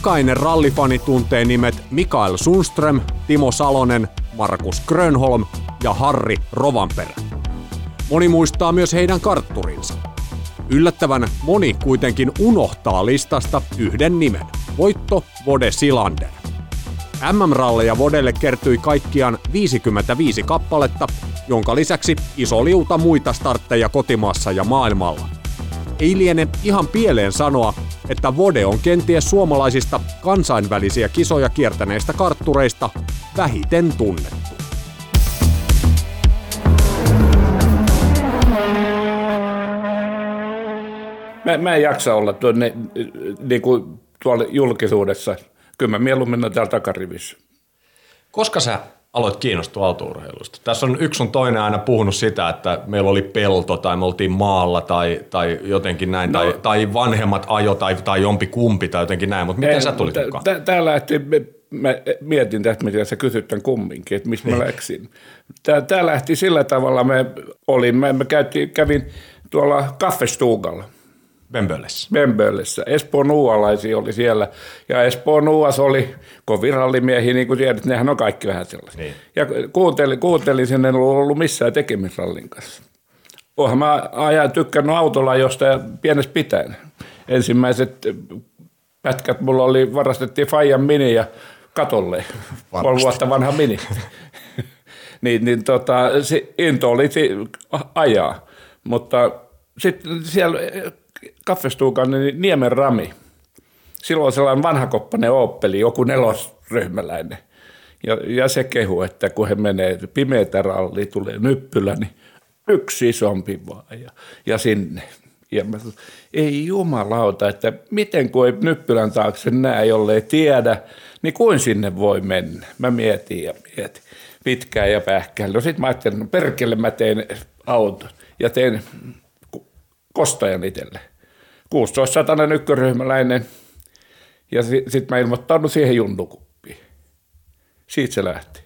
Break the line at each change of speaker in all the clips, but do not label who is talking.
Jokainen rallifani tuntee nimet Mikael Sundström, Timo Salonen, Markus Grönholm ja Harri Rovanperä. Moni muistaa myös heidän kartturinsa. Yllättävän moni kuitenkin unohtaa listasta yhden nimen, Voitto Vode Silander. MM-ralleja Vodelle kertyi kaikkiaan 55 kappaletta, jonka lisäksi iso liuta muita startteja kotimaassa ja maailmalla. Ei liene ihan pieleen sanoa, että Vode on kenties suomalaisista kansainvälisiä kisoja kiertäneistä karttureista vähiten tunnettu.
Mä, mä en jaksa olla tuonne, niin kuin tuolla julkisuudessa. Kyllä mä mieluummin täällä takarivissä.
Koska sä aloit kiinnostua autourheilusta? Tässä on yksi on toinen aina puhunut sitä, että meillä oli pelto tai me oltiin maalla tai, tai jotenkin näin, no, tai, tai vanhemmat ajo tai, tai jompi kumpi tai jotenkin näin, mutta miten ei, sä tulit t- mukaan?
Tää lähti, mä mietin tästä, mitä sä kysyt tämän kumminkin, että missä mä niin. läksin. Tää, tää lähti sillä tavalla, me olin, mä, mä käytiin, kävin tuolla kaffestuugalla –
Bemböllessä.
Bemböllessä. Espoon nuualaisia oli siellä. Ja Espoon nuuas oli, kun virallimiehiä, niin kuin tiedät, nehän on kaikki vähän sellaisia. Niin. Ja kuuntelin, kuuntelin sen, en ollut missään tekemisrallin kanssa. Oonhan mä ajan tykkännyt autolla josta pienestä pitäen. Ensimmäiset pätkät mulla oli, varastettiin Fajan mini ja katolle. Kolme vuotta vanha mini. niin, niin tota, se into oli ajaa. Mutta sitten siellä kaffestuukan niin Niemen Rami. Silloin sellainen vanhakoppainen Opeli, joku nelosryhmäläinen. Ja, ja se kehu, että kun he menee pimeätä ralli, tulee nyppylä, niin yksi isompi vaan ja, ja sinne. Ja mä ei jumalauta, että miten kun ei nyppylän taakse näe, jollei tiedä, niin kuin sinne voi mennä. Mä mietin ja mietin pitkään ja pähkään. No sit mä ajattelin, no perkele mä teen auton ja teen kostajan itselle. 16-satainen ykköryhmäläinen ja sitten mä ilmoittaudun siihen junnukuppiin. Siitä se lähti.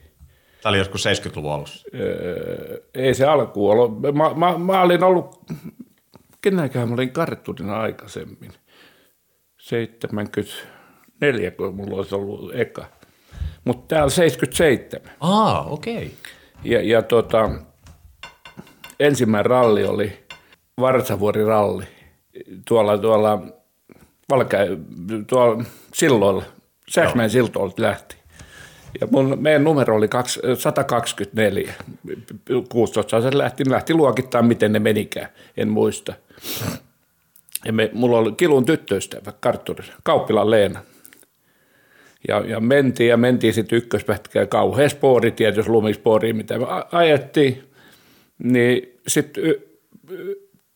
Tämä oli joskus 70-luvun alussa.
Öö, ei se alku ollut. Mä, mä, mä olin ollut, kenenköhän mä olin kartturina aikaisemmin. 74, kun mulla olisi ollut eka. Mutta täällä 77.
Ah, okei. Okay.
Ja, ja tota, ensimmäinen ralli oli Varsavuori ralli tuolla, tuolla, Valke, tuolla silloilla, Sähmeen siltoilta lähti. Ja mun, meidän numero oli 124. 16 se lähti, lähti luokittaa, miten ne menikään, en muista. Ja me, mulla oli kilun tyttöystävä kartturissa, Kauppilan Leena. Ja, ja mentiin ja mentiin sitten ykköspätkään, kauhean spoori, tietysti lumispoori, mitä me ajettiin. Niin sitten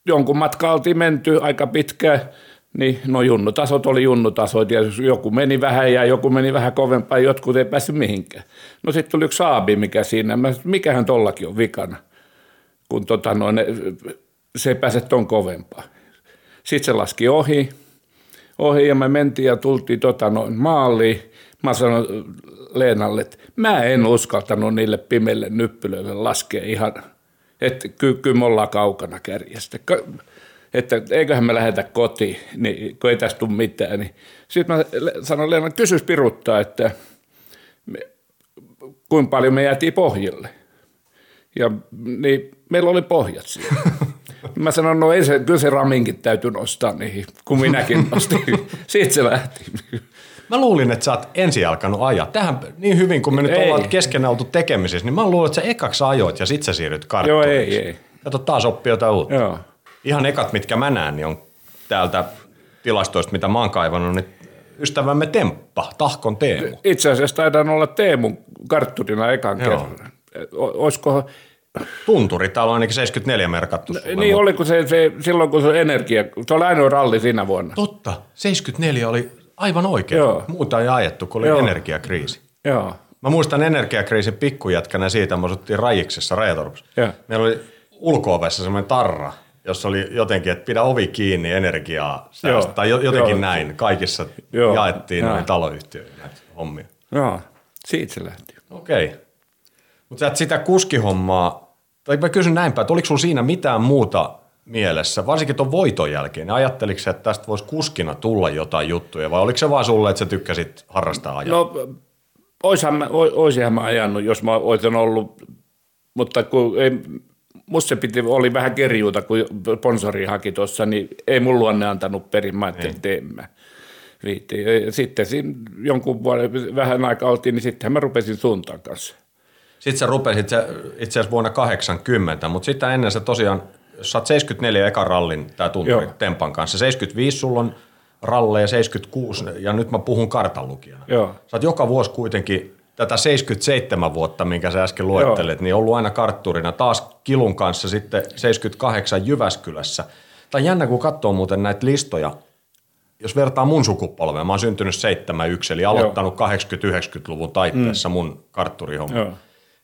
jonkun matka oltiin menty aika pitkään, niin no junnutasot oli junnutasot tietysti joku meni vähän ja joku meni vähän kovempaa, jotkut ei päässyt mihinkään. No sitten tuli yksi saabi, mikä siinä, mä mikähän tollakin on vikana, kun tota noin, se ei pääse ton kovempaa. Sitten se laski ohi, ohi ja me mentiin ja tultiin tota noin maaliin. Mä sanoin Leenalle, että mä en uskaltanut niille pimeille nyppylöille laskea ihan – että kyllä, kyllä me ollaan kaukana kärjestä. Että eiköhän me lähdetä kotiin, niin, kun ei tästä tule mitään. Niin. Sitten mä sanoin Leena, kysys piruttaa, että me, kuinka paljon me jäätiin pohjalle. Ja niin meillä oli pohjat siellä. Mä sanoin, no ei se, kyllä se raminkin täytyy nostaa niihin, kun minäkin nostin. Siitä se lähti.
Mä luulin, että sä oot ensin alkanut ajaa. Tähän niin hyvin, kun me nyt ei. ollaan kesken oltu tekemisissä, niin mä luulin, että sä ekaksi ajoit ja sit sä siirryt karttuun.
Joo, ei, ei.
Kato, taas oppii jotain uutta.
Joo.
Ihan ekat, mitkä mä näen, niin on täältä tilastoista, mitä mä oon kaivannut, niin ystävämme Temppa, Tahkon Teemu.
Itse asiassa taidan olla Teemun kartturina ekan Joo. kerran. Olisiko
Tunturi, täällä on ainakin 74 merkattu. No,
niin, oliko se, se, silloin kun se energia, se oli ainoa ralli siinä vuonna.
Totta, 74 oli Aivan oikein. Joo. Muuta ei ajettu, kun oli Joo. energiakriisi.
Joo.
Mä muistan energiakriisin pikkujätkänä siitä, me asuttiin Rajiksessa, Rajatorpassa. Meillä oli ulko semmoinen tarra, jossa oli jotenkin, että pidä ovi kiinni energiaa säästä,
Joo,
tai jo- jotenkin
joo.
näin. Kaikissa
Joo,
jaettiin
joo.
noin taloyhtiöihin näitä hommia.
Joo, siitä se lähti.
Okei. Mutta sä et sitä kuskihommaa, tai mä kysyn näinpä, että oliko sulla siinä mitään muuta mielessä, varsinkin tuon voiton jälkeen, niin ajatteliko että tästä voisi kuskina tulla jotain juttuja, vai oliko se vaan sulle, että sä tykkäsit harrastaa ajaa?
No, oishan mä, oi- oisinhan mä ajanut, jos mä olisin ollut, mutta kun ei, musta se piti, oli vähän kerjuuta, kun sponsori haki tuossa, niin ei mun luonne antanut perin, mä ajattelin. Ja Sitten siinä jonkun vuoden, vähän aikaa oltiin, niin sittenhän mä rupesin suuntaan kanssa.
Sitten sä rupesit se, itse asiassa vuonna 80, mutta sitä ennen sä tosiaan, sä oot 74 ekan rallin, tää tunturi
Joo.
Tempan kanssa, 75 sulla on ralleja, 76, ja nyt mä puhun kartanlukijana.
Joo.
Sä oot joka vuosi kuitenkin tätä 77 vuotta, minkä sä äsken luettelet, niin ollut aina kartturina. Taas Kilun kanssa sitten 78 Jyväskylässä. Tämä on jännä, kun katsoo muuten näitä listoja. Jos vertaa mun sukupolvea, mä oon syntynyt 71, eli aloittanut 80-90-luvun taitteessa mun kartturihomma.
Joo.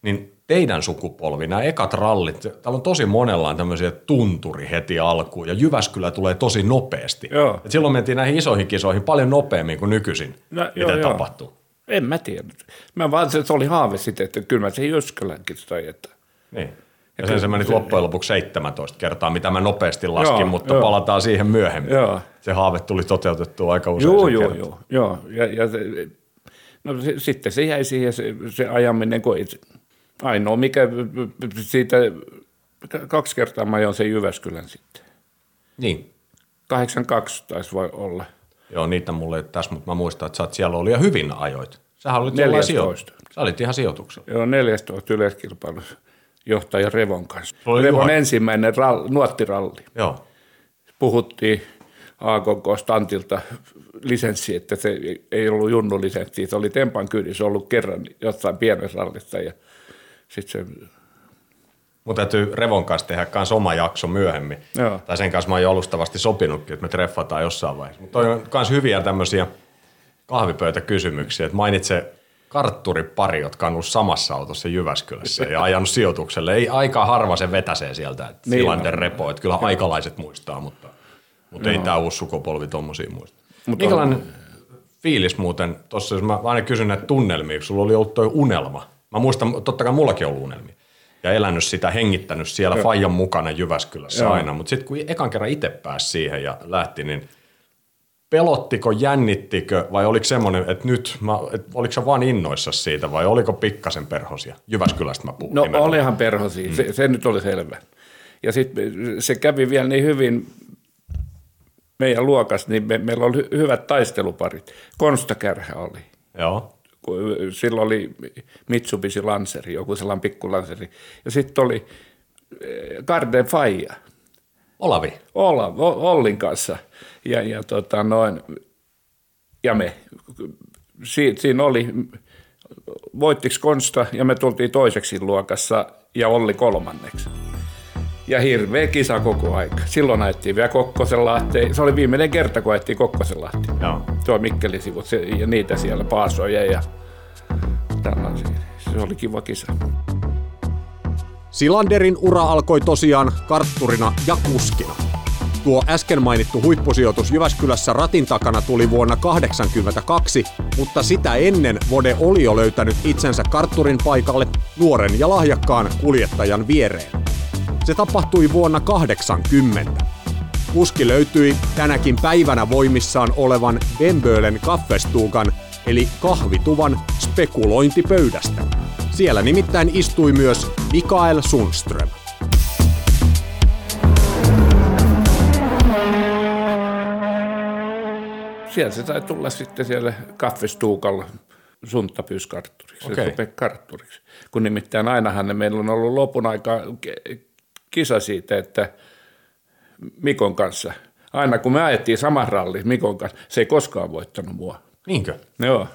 Niin teidän sukupolvi, nämä ekat rallit, täällä on tosi monellaan tämmöisiä tunturi heti alkuun, ja Jyväskylä tulee tosi nopeasti.
Joo.
Et silloin mentiin näihin isoihin kisoihin paljon nopeammin kuin nykyisin,
No, joo,
mitä
joo.
tapahtuu.
En mä tiedä. Mä vaan se, oli haave sitten, että kyllä mä se Jyskälänkin sai, että
Niin. Ja sen se meni loppujen lopuksi 17 kertaa, mitä mä nopeasti laskin,
Joo,
mutta
joo.
palataan siihen myöhemmin.
Joo.
Se haave tuli toteutettua aika usein.
Joo,
sen
joo, joo, joo. Ja, ja se, no se, sitten se jäi siihen se, se ajaminen, kun ainoa mikä siitä, kaksi kertaa mä ajoin sen Jyväskylän sitten.
Niin.
82 taisi voi olla.
Joo, niitä mulle ei tässä, mutta mä muistan, että sä oot siellä ollut ja hyvin ajoit. Sähän olit jollain
14.
sijo- Sä olit ihan sijoituksella.
Joo, 14 yleiskilpailu johtaja Revon kanssa.
Oli
Revon
Juha-
ensimmäinen rall, nuottiralli.
Joo.
Puhuttiin AKK Stantilta lisenssi, että se ei ollut junnu lisenssi, se oli Tempan kyydissä ollut kerran jossain pienessä rallissa ja sitten se
Mutta täytyy Revon kanssa tehdä myös oma jakso myöhemmin.
Joo.
Tai sen kanssa mä oon jo alustavasti sopinutkin, että me treffataan jossain vaiheessa. Mutta on myös hyviä tämmöisiä kahvipöytäkysymyksiä, että mainitse kartturipari, jotka on ollut samassa autossa Jyväskylässä ja ajanut sijoitukselle. Ei aika harva se vetäsee sieltä, että
Niin
Silander
on.
repo, että kyllä aikalaiset muistaa, mutta, mutta ei tämä uusi sukupolvi tommosia muista.
Mutta
Minkälainen fiilis muuten, tuossa jos mä aina kysyn näitä tunnelmia, kun sulla oli ollut toi unelma. Mä muistan, totta kai mullakin on ollut unelmia. Ja elänyt sitä, hengittänyt siellä Fajan mukana Jyväskylässä
Joo.
aina. Mutta sitten kun ekan kerran itse pääsi siihen ja lähti, niin pelottiko, jännittikö vai oliko semmoinen, että nyt, mä, et, oliko sä vaan innoissasi siitä vai oliko pikkasen perhosia? Jyväskylästä mä puhun
No
nimenomaan.
olihan perhosi, mm. se, se nyt oli selvä. Ja sitten se kävi vielä niin hyvin meidän luokassa, niin me, meillä oli hy- hyvät taisteluparit. Konsta Kärhä oli.
Joo.
Kun Silloin oli Mitsubishi Lanceri, joku sellainen pikku Lanceri. Ja sitten oli eh, Garden Faija,
Olavi.
Olla, Ollin kanssa. Ja, ja, tota noin, ja me. Si, siinä oli, voittiksi Konsta ja me tultiin toiseksi luokassa ja Olli kolmanneksi. Ja hirveä kisa koko aika. Silloin ajettiin vielä Kokkosenlahteen. Se oli viimeinen kerta, kun ajettiin Kokkosenlahteen.
Joo.
Tuo Mikkelin sivut se, ja niitä siellä paasoja ja tällaisia. Se oli kiva kisa.
Silanderin ura alkoi tosiaan kartturina ja kuskina. Tuo äsken mainittu huippusijoitus Jyväskylässä ratin takana tuli vuonna 1982, mutta sitä ennen Vode oli jo löytänyt itsensä kartturin paikalle nuoren ja lahjakkaan kuljettajan viereen. Se tapahtui vuonna 80. Kuski löytyi tänäkin päivänä voimissaan olevan Bembölen kaffestuukan eli kahvituvan spekulointipöydästä. Siellä nimittäin istui myös Mikael Sundström.
Sieltä se sai tulla sitten siellä kaffestuukalla sunttapyyskartturiksi, okay. kartturiksi. Kun nimittäin ainahan ne meillä on ollut lopun aikaa ke- kisa siitä, että Mikon kanssa, aina kun me ajettiin saman ralli Mikon kanssa, se ei koskaan voittanut mua.
Niinkö?
Joo.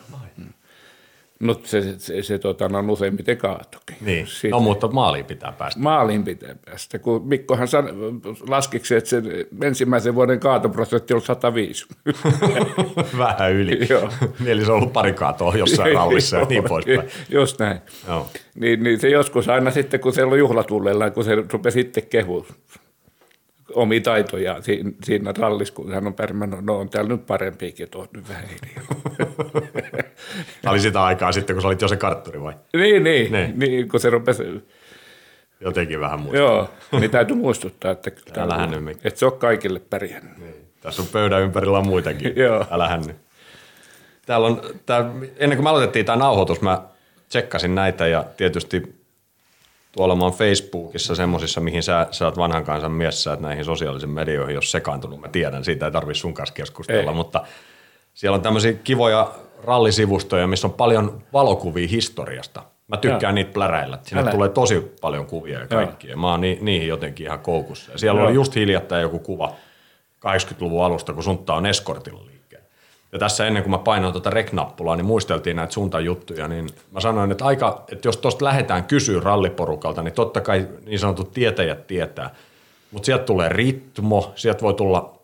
Mutta se, se, se, se tota, no, useimmiten kaatokin.
Niin.
Siitä-
No mutta maaliin pitää päästä.
maaliin pitää päästä, kun Mikkohan san, laskiksi, että sen ensimmäisen vuoden kaatoprosentti oli 105.
Vähän yli.
Joo.
Mieli se on ollut pari kaatoa jossain rallissa ja niin poispäin.
Just näin.
Joo.
Niin, niin se joskus aina sitten, kun se oli juhlatullella, kun se rupesi sitten kehu omia taitoja siinä, siinä rallissa, kun hän on pärmännyt, no on täällä nyt parempiakin, että on nyt vähän
oli sitä aikaa sitten, kun sä olit jo se kartturi vai?
niin, niin,
Niin.
niin, kun se rupesi,
Jotenkin vähän muista.
joo, niin täytyy muistuttaa, että,
nyt, Mikko.
että se on kaikille pärjännyt.
Tässä on pöydän ympärillä on muitakin.
Joo.
Älä nyt. Täällä on, tää, ennen kuin me aloitettiin tämä nauhoitus, mä tsekkasin näitä ja tietysti tuolla mä oon Facebookissa semmosissa, mihin sä, sä oot vanhan kansan mies, sä näihin sosiaalisiin medioihin, jos sekaantunut, mä tiedän, siitä ei tarvi sun kanssa keskustella,
Ei.
mutta siellä on tämmöisiä kivoja rallisivustoja, missä on paljon valokuvia historiasta. Mä tykkään
Joo.
niitä pläräillä. Sinne
Älä.
tulee tosi paljon kuvia ja kaikkia. Mä oon ni, niihin jotenkin ihan koukussa. Ja siellä
Joo.
oli just hiljattain joku kuva 80-luvun alusta, kun sunta on eskortilla liikkeellä. Ja tässä ennen kuin mä painoin tuota rek-nappulaa, niin muisteltiin näitä suntan juttuja, niin mä sanoin, että aika, että jos tuosta lähdetään kysyä ralliporukalta, niin totta kai niin sanotut tietäjät tietää. Mutta sieltä tulee ritmo, sieltä voi tulla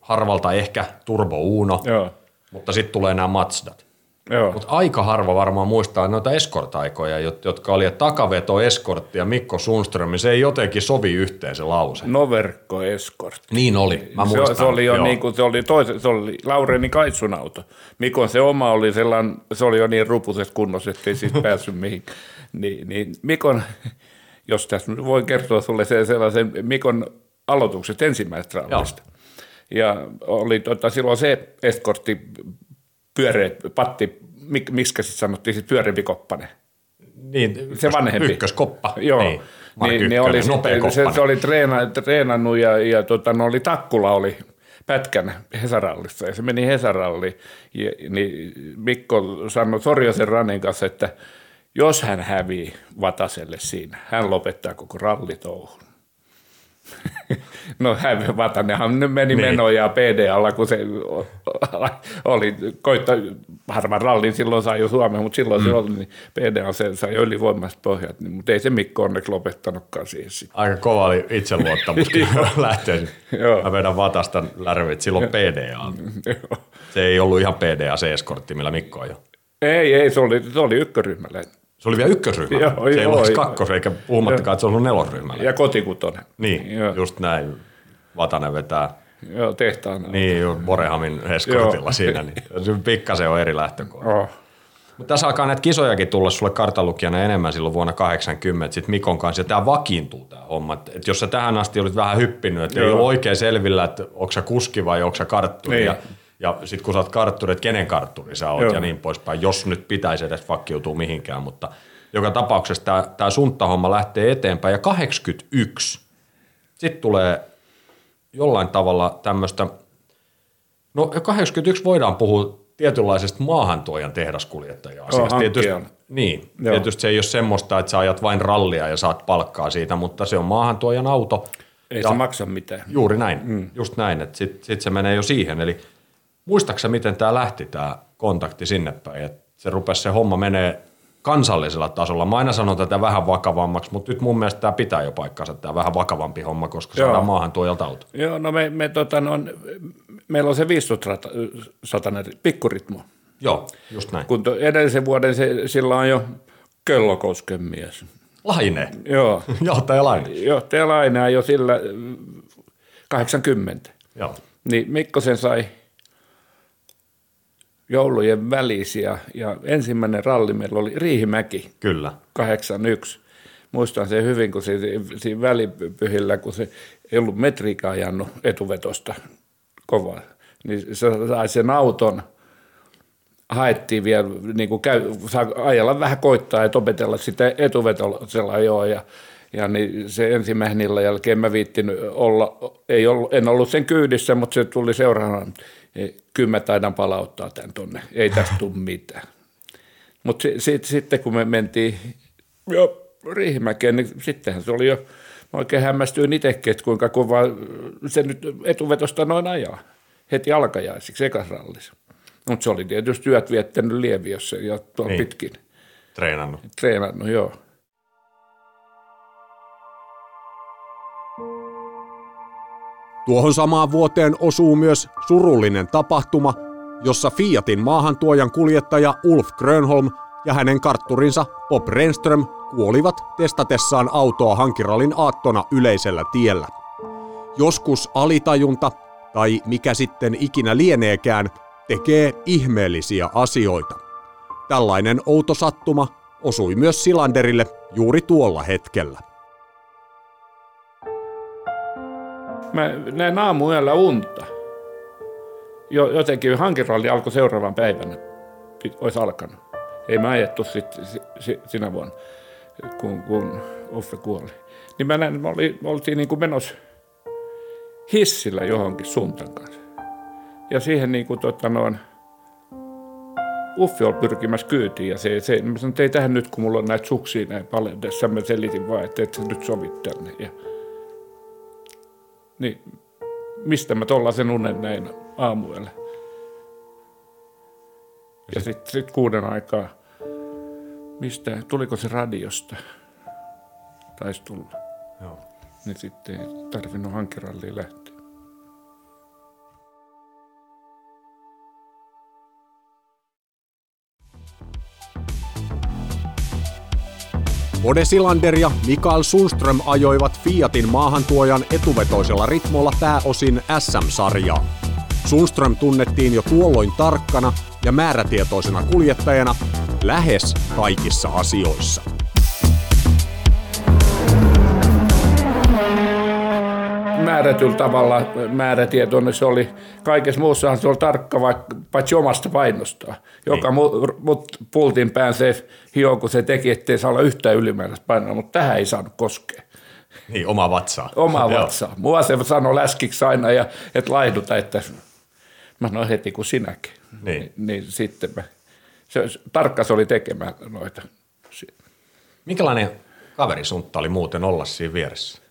harvalta ehkä Turbo Uno,
Joo,
mutta sitten tulee nämä Mazdat. Mutta aika harva varmaan muistaa noita escort-aikoja, jot- jotka oli, että takaveto, eskortti ja Mikko Sundström, niin se ei jotenkin sovi yhteen se lause.
Noverkko Escort.
Niin oli, mä
Se,
muistan.
se, oli jo
joo.
niin kuin, se oli toisen, se oli Laureni Kaitsun auto. Mikon se oma oli sellainen, se oli jo niin rupusessa kunnossa, ettei siitä päässyt mihin. Niin, niin Mikon, jos tässä nyt voi kertoa sulle se, sellaisen Mikon aloitukset ensimmäisestä rallista. Ja oli tota, silloin se eskortti pyöreä patti, mik, miskä sitten sanottiin, sit pyöreämpi koppanen.
Niin,
Se vanhempi.
Ykköskoppa.
Joo.
Niin, Mark
niin, ne oli
nopea
se, se, oli treena, treenannut ja, ja tota, no oli Takkula oli pätkän Hesarallissa ja se meni Hesaralliin. Ja, niin Mikko sanoi Sorjosen Ranin kanssa, että jos hän hävii Vataselle siinä, hän lopettaa koko rallitouhun. No Vatanenhan meni
Niin.
menoja PDalla, kun se oli, koittaa, harvan rallin silloin sai jo Suomeen, mutta silloin mm. se oli, niin PDA se sai ylivoimaiset pohjat, niin, mutta ei se Mikko onneksi lopettanutkaan siihen sitten.
Aika kova oli itseluottamus, kun lähtee. Mä vedän vatasta lärvit silloin PDA. Se ei ollut ihan PDA se eskortti, millä Mikko on jo.
Ei, ei, se oli, se oli ykköryhmäläinen
Se oli vielä ykkösryhmä.
Joo,
se ei
joo,
ollut
joo.
kakkos, eikä puhumattakaan, että se on ollut nelosryhmällä.
ja kotikutonen.
Niin,
Joo,
just näin. Vatanen vetää
joo tehtaan.
niin ju- Borehamin eskortilla
Joo.
siinä, niin se pikkasen on eri lähtökohta.
Oh.
Mutta tässä alkaa näitä kisojakin tulla sulle kartalukijana enemmän silloin vuonna 80, sitten Mikon kanssa, ja tämä vakiintuu tämä homma. Et jos sä tähän asti olit vähän hyppinyt, että ei
Joo.
ollut oikein selvillä, että onko sä kuski vai onko sä kartturi,
Niin.
ja, ja sitten kun sä oot kartturi, että kenen kartturi sä oot
Joo.
ja niin poispäin, jos nyt pitäisi edes vakkiutua mihinkään, mutta joka tapauksessa tämä, sunttahomma lähtee eteenpäin, ja 81 sitten tulee jollain tavalla tämmöistä, no 81 voidaan puhua tietynlaisesta maahantuojan tehdaskuljettaja-asiasta.
Joo,
Tietysti, niin,
Joo.
tietysti se ei ole semmoista, että sä ajat vain rallia ja saat palkkaa siitä, mutta se on maahantuojan auto.
Ei
ja
se maksa mitään.
Juuri näin, mm. just näin, että sitten sit se menee jo siihen. Eli muistaaksä, miten tämä lähti tämä kontakti sinne päin, että se rupesi se homma menee kansallisella tasolla. Mä aina sanon tätä vähän vakavammaksi, mutta nyt mun mielestä tämä pitää jo paikkansa, tämä vähän vakavampi homma, koska
Joo.
saadaan maahantuojalta auto.
Joo, no me, me tota, no, meillä on se 500 pikkuritmo.
Joo, just näin.
Kun to, edellisen vuoden se, sillä on jo Köllokosken mies.
Laine.
Joo,
Johtaja Laine.
johtaja Lainaa jo sillä mm, 80.
Joo.
Niin Mikkosen sai joulujen välisiä ja ensimmäinen ralli meillä oli Riihimäki
Kyllä.
81. Muistan sen hyvin, kun se, siinä välipyhillä, kun se ei ollut metriikään ajanut etuvetosta kovaa, niin se sai sen auton, haettiin vielä, niin kuin käy, saa ajella vähän koittaa, että opetella sitä etuvetolla joo, ja, ja niin se ensimmäinen illan jälkeen mä viittin olla, ei ollut, en ollut sen kyydissä, mutta se tuli seuraavana, kyllä mä taidan palauttaa tämän tonne, ei tästä tule mitään. Mutta si, si, sitten kun me mentiin jo Riihimäkeen, niin sittenhän se oli jo, mä oikein hämmästyin itsekin, että kuinka kova se nyt etuvetosta noin ajaa. Heti alkajaisiksi ekasrallissa. Mutta se oli tietysti työt viettänyt Lieviössä ja tuolla
niin.
pitkin
Treenannut.
treenannut, joo.
Tuohon samaan vuoteen osuu myös surullinen tapahtuma, jossa Fiatin maahantuojan kuljettaja Ulf Grönholm ja hänen kartturinsa Bob Renström kuolivat testatessaan autoa hankirallin aattona yleisellä tiellä. Joskus alitajunta, tai mikä sitten ikinä lieneekään, tekee ihmeellisiä asioita. Tällainen outo sattuma osui myös Silanderille juuri tuolla hetkellä.
Mä näin aamuyöllä unta. Jo, jotenkin hankiralli alkoi seuraavan päivänä. Olisi alkanut. Ei mä ajettu sit, sinä vuonna, kun, kun Uffe kuoli. Niin mä näin, me, oli, me oltiin niin kuin menossa hissillä johonkin suuntaan kanssa. Ja siihen niin kuin, tota, noin, Uffi oli pyrkimässä kyytiin ja se, se mä sanoin, että ei tähän nyt, kun mulla on näitä suksia näin paljon. Tässä mä selitin vaan, että et sä nyt sovit tänne. Ja, niin mistä mä tollasen unen näin aamuella. Ja sitten sit kuuden aikaa, mistä, tuliko se radiosta? Taisi tulla.
Joo.
Niin sitten ei tarvinnut hankiralliin lähteä.
Bode Silander ja Mikael Sundström ajoivat Fiatin maahantuojan etuvetoisella ritmolla pääosin SM-sarjaa. Sundström tunnettiin jo tuolloin tarkkana ja määrätietoisena kuljettajana lähes kaikissa asioissa.
Määrätyllä tavalla määrätietoinen se oli. Kaikessa muussahan se oli tarkka, vaikka, paitsi omasta painostaan. Joka niin. mut, mut pultin pään se hio, kun se teki, ettei saa olla yhtään ylimääräistä painoa, mutta tähän ei saanut koskea.
Niin, oma vatsaa.
Oma vatsaa. Mua se sanoi läskiksi aina, ja, että laihduta, että mä sanoin heti kuin sinäkin.
Niin.
niin, niin sitten mä, se, tarkka se oli tekemään noita.
Minkälainen kaveri suntta oli muuten olla siinä vieressä?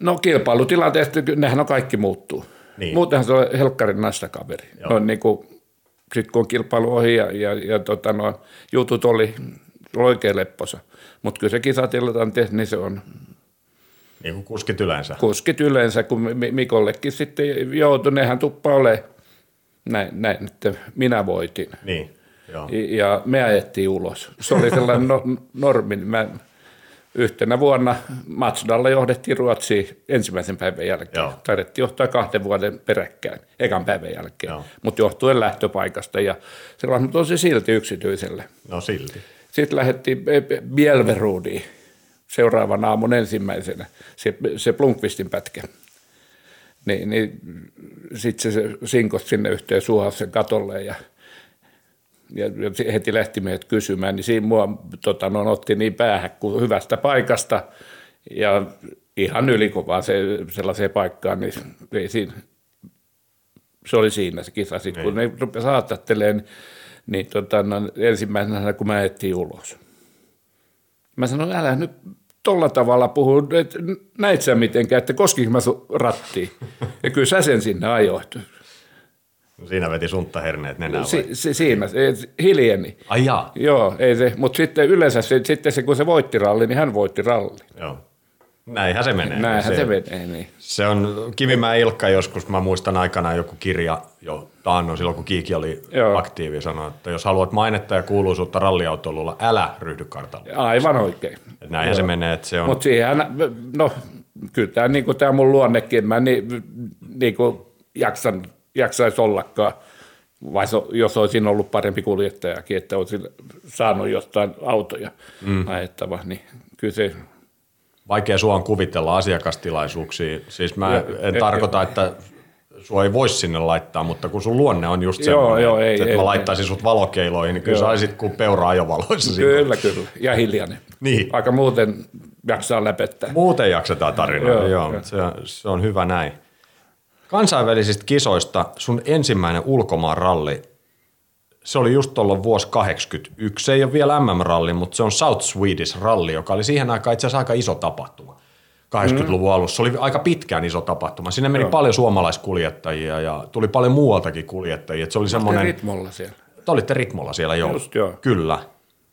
No kilpailutilanteesta, nehän on kaikki muuttuu. Niin. Muutenhan se on helkkarin nastakaveri. No, niin kuin, sitten kun on kilpailu ohi ja, ja, ja tota, no, jutut oli, oli oikein lepposa. Mutta kyllä se kisatilante, niin se on...
Niin kuin kuskit yleensä.
Kuskit yleensä, kun Mikollekin sitten joutui, nehän tuppa ole näin, näin, että minä voitin.
Niin, joo.
Ja me ajettiin ulos. Se oli sellainen no, normi. Mä, yhtenä vuonna Matsudalla johdettiin Ruotsiin ensimmäisen päivän jälkeen. Joo. Taidettiin johtaa kahden vuoden peräkkäin, ekan päivän jälkeen, mutta johtuen lähtöpaikasta ja sellainen on se silti yksityiselle.
No silti.
Sitten lähdettiin Bielveruudiin seuraavan aamun ensimmäisenä, se, se Plunkvistin pätkä. Niin, niin sitten se, se sinkos sinne yhteen suohassa katolle ja – ja heti lähti meidät kysymään, niin siinä mua tota, no, otti niin päähän kuin hyvästä paikasta ja ihan ylikovaa se, sellaiseen paikkaan, niin ei siinä, se oli siinä se kisa. Sitten kun niin. ne rupesi haastattelemaan, niin tota, no, ensimmäisenä kun mä ettiin ulos. Mä sanoin, älä nyt tolla tavalla puhu, että näit sä mitenkään, että koskinko mä sun rattiin. Ja kyllä sä sen sinne ajoit.
Siinä veti sunttaherneet nenään si,
si, Siinä, hiljeni.
Ai jaa.
Joo, ei se, mutta sitten yleensä se, sitten se, kun se voitti ralli, niin hän voitti ralli.
Joo. Näinhän se menee.
Näinhän se, se menee, niin.
Se on Kivimäen Ilkka joskus, mä muistan aikanaan joku kirja jo taannoin silloin, kun Kiiki oli Joo. aktiivi, sanoi, että jos haluat mainetta ja kuuluisuutta ralliautoilulla, älä ryhdy kartalle.
Aivan oikein.
Et näinhän Joo. se menee, että se on...
Mutta siihen, no kyllä tämä niin tämä mun luonnekin, mä niin, niin kuin jaksan jaksaisi ollakaan, vai jos olisin ollut parempi kuljettajakin, että olisin saanut jostain autoja mm. ajettava, niin kyllä se...
Vaikea sua on kuvitella asiakastilaisuuksia. Siis mä ja, en ja, tarkoita, ja, että sua ei voisi sinne laittaa, mutta kun sun luonne on just semmoinen, joo, ei, että ei, mä laittaisin ei. sut valokeiloihin, niin kyllä joo. saisit kuin peura ajovaloissa.
Kyllä, kyllä. Ja hiljainen.
Niin.
Aika muuten jaksaa läpettää.
Muuten jaksetaan tarinaa, joo, joo. Se, se on hyvä näin. Kansainvälisistä kisoista sun ensimmäinen ulkomaan ralli, se oli just tuolla vuosi 81. Se ei ole vielä MM-ralli, mutta se on South Swedish ralli, joka oli siihen aikaan itse asiassa aika iso tapahtuma. 80-luvun mm. alussa. Se oli aika pitkään iso tapahtuma. Sinne meni Joo. paljon suomalaiskuljettajia ja tuli paljon muualtakin kuljettajia. se oli semmoinen...
ritmolla siellä.
Te olitte ritmolla siellä, joo.
Just, joo.
Kyllä.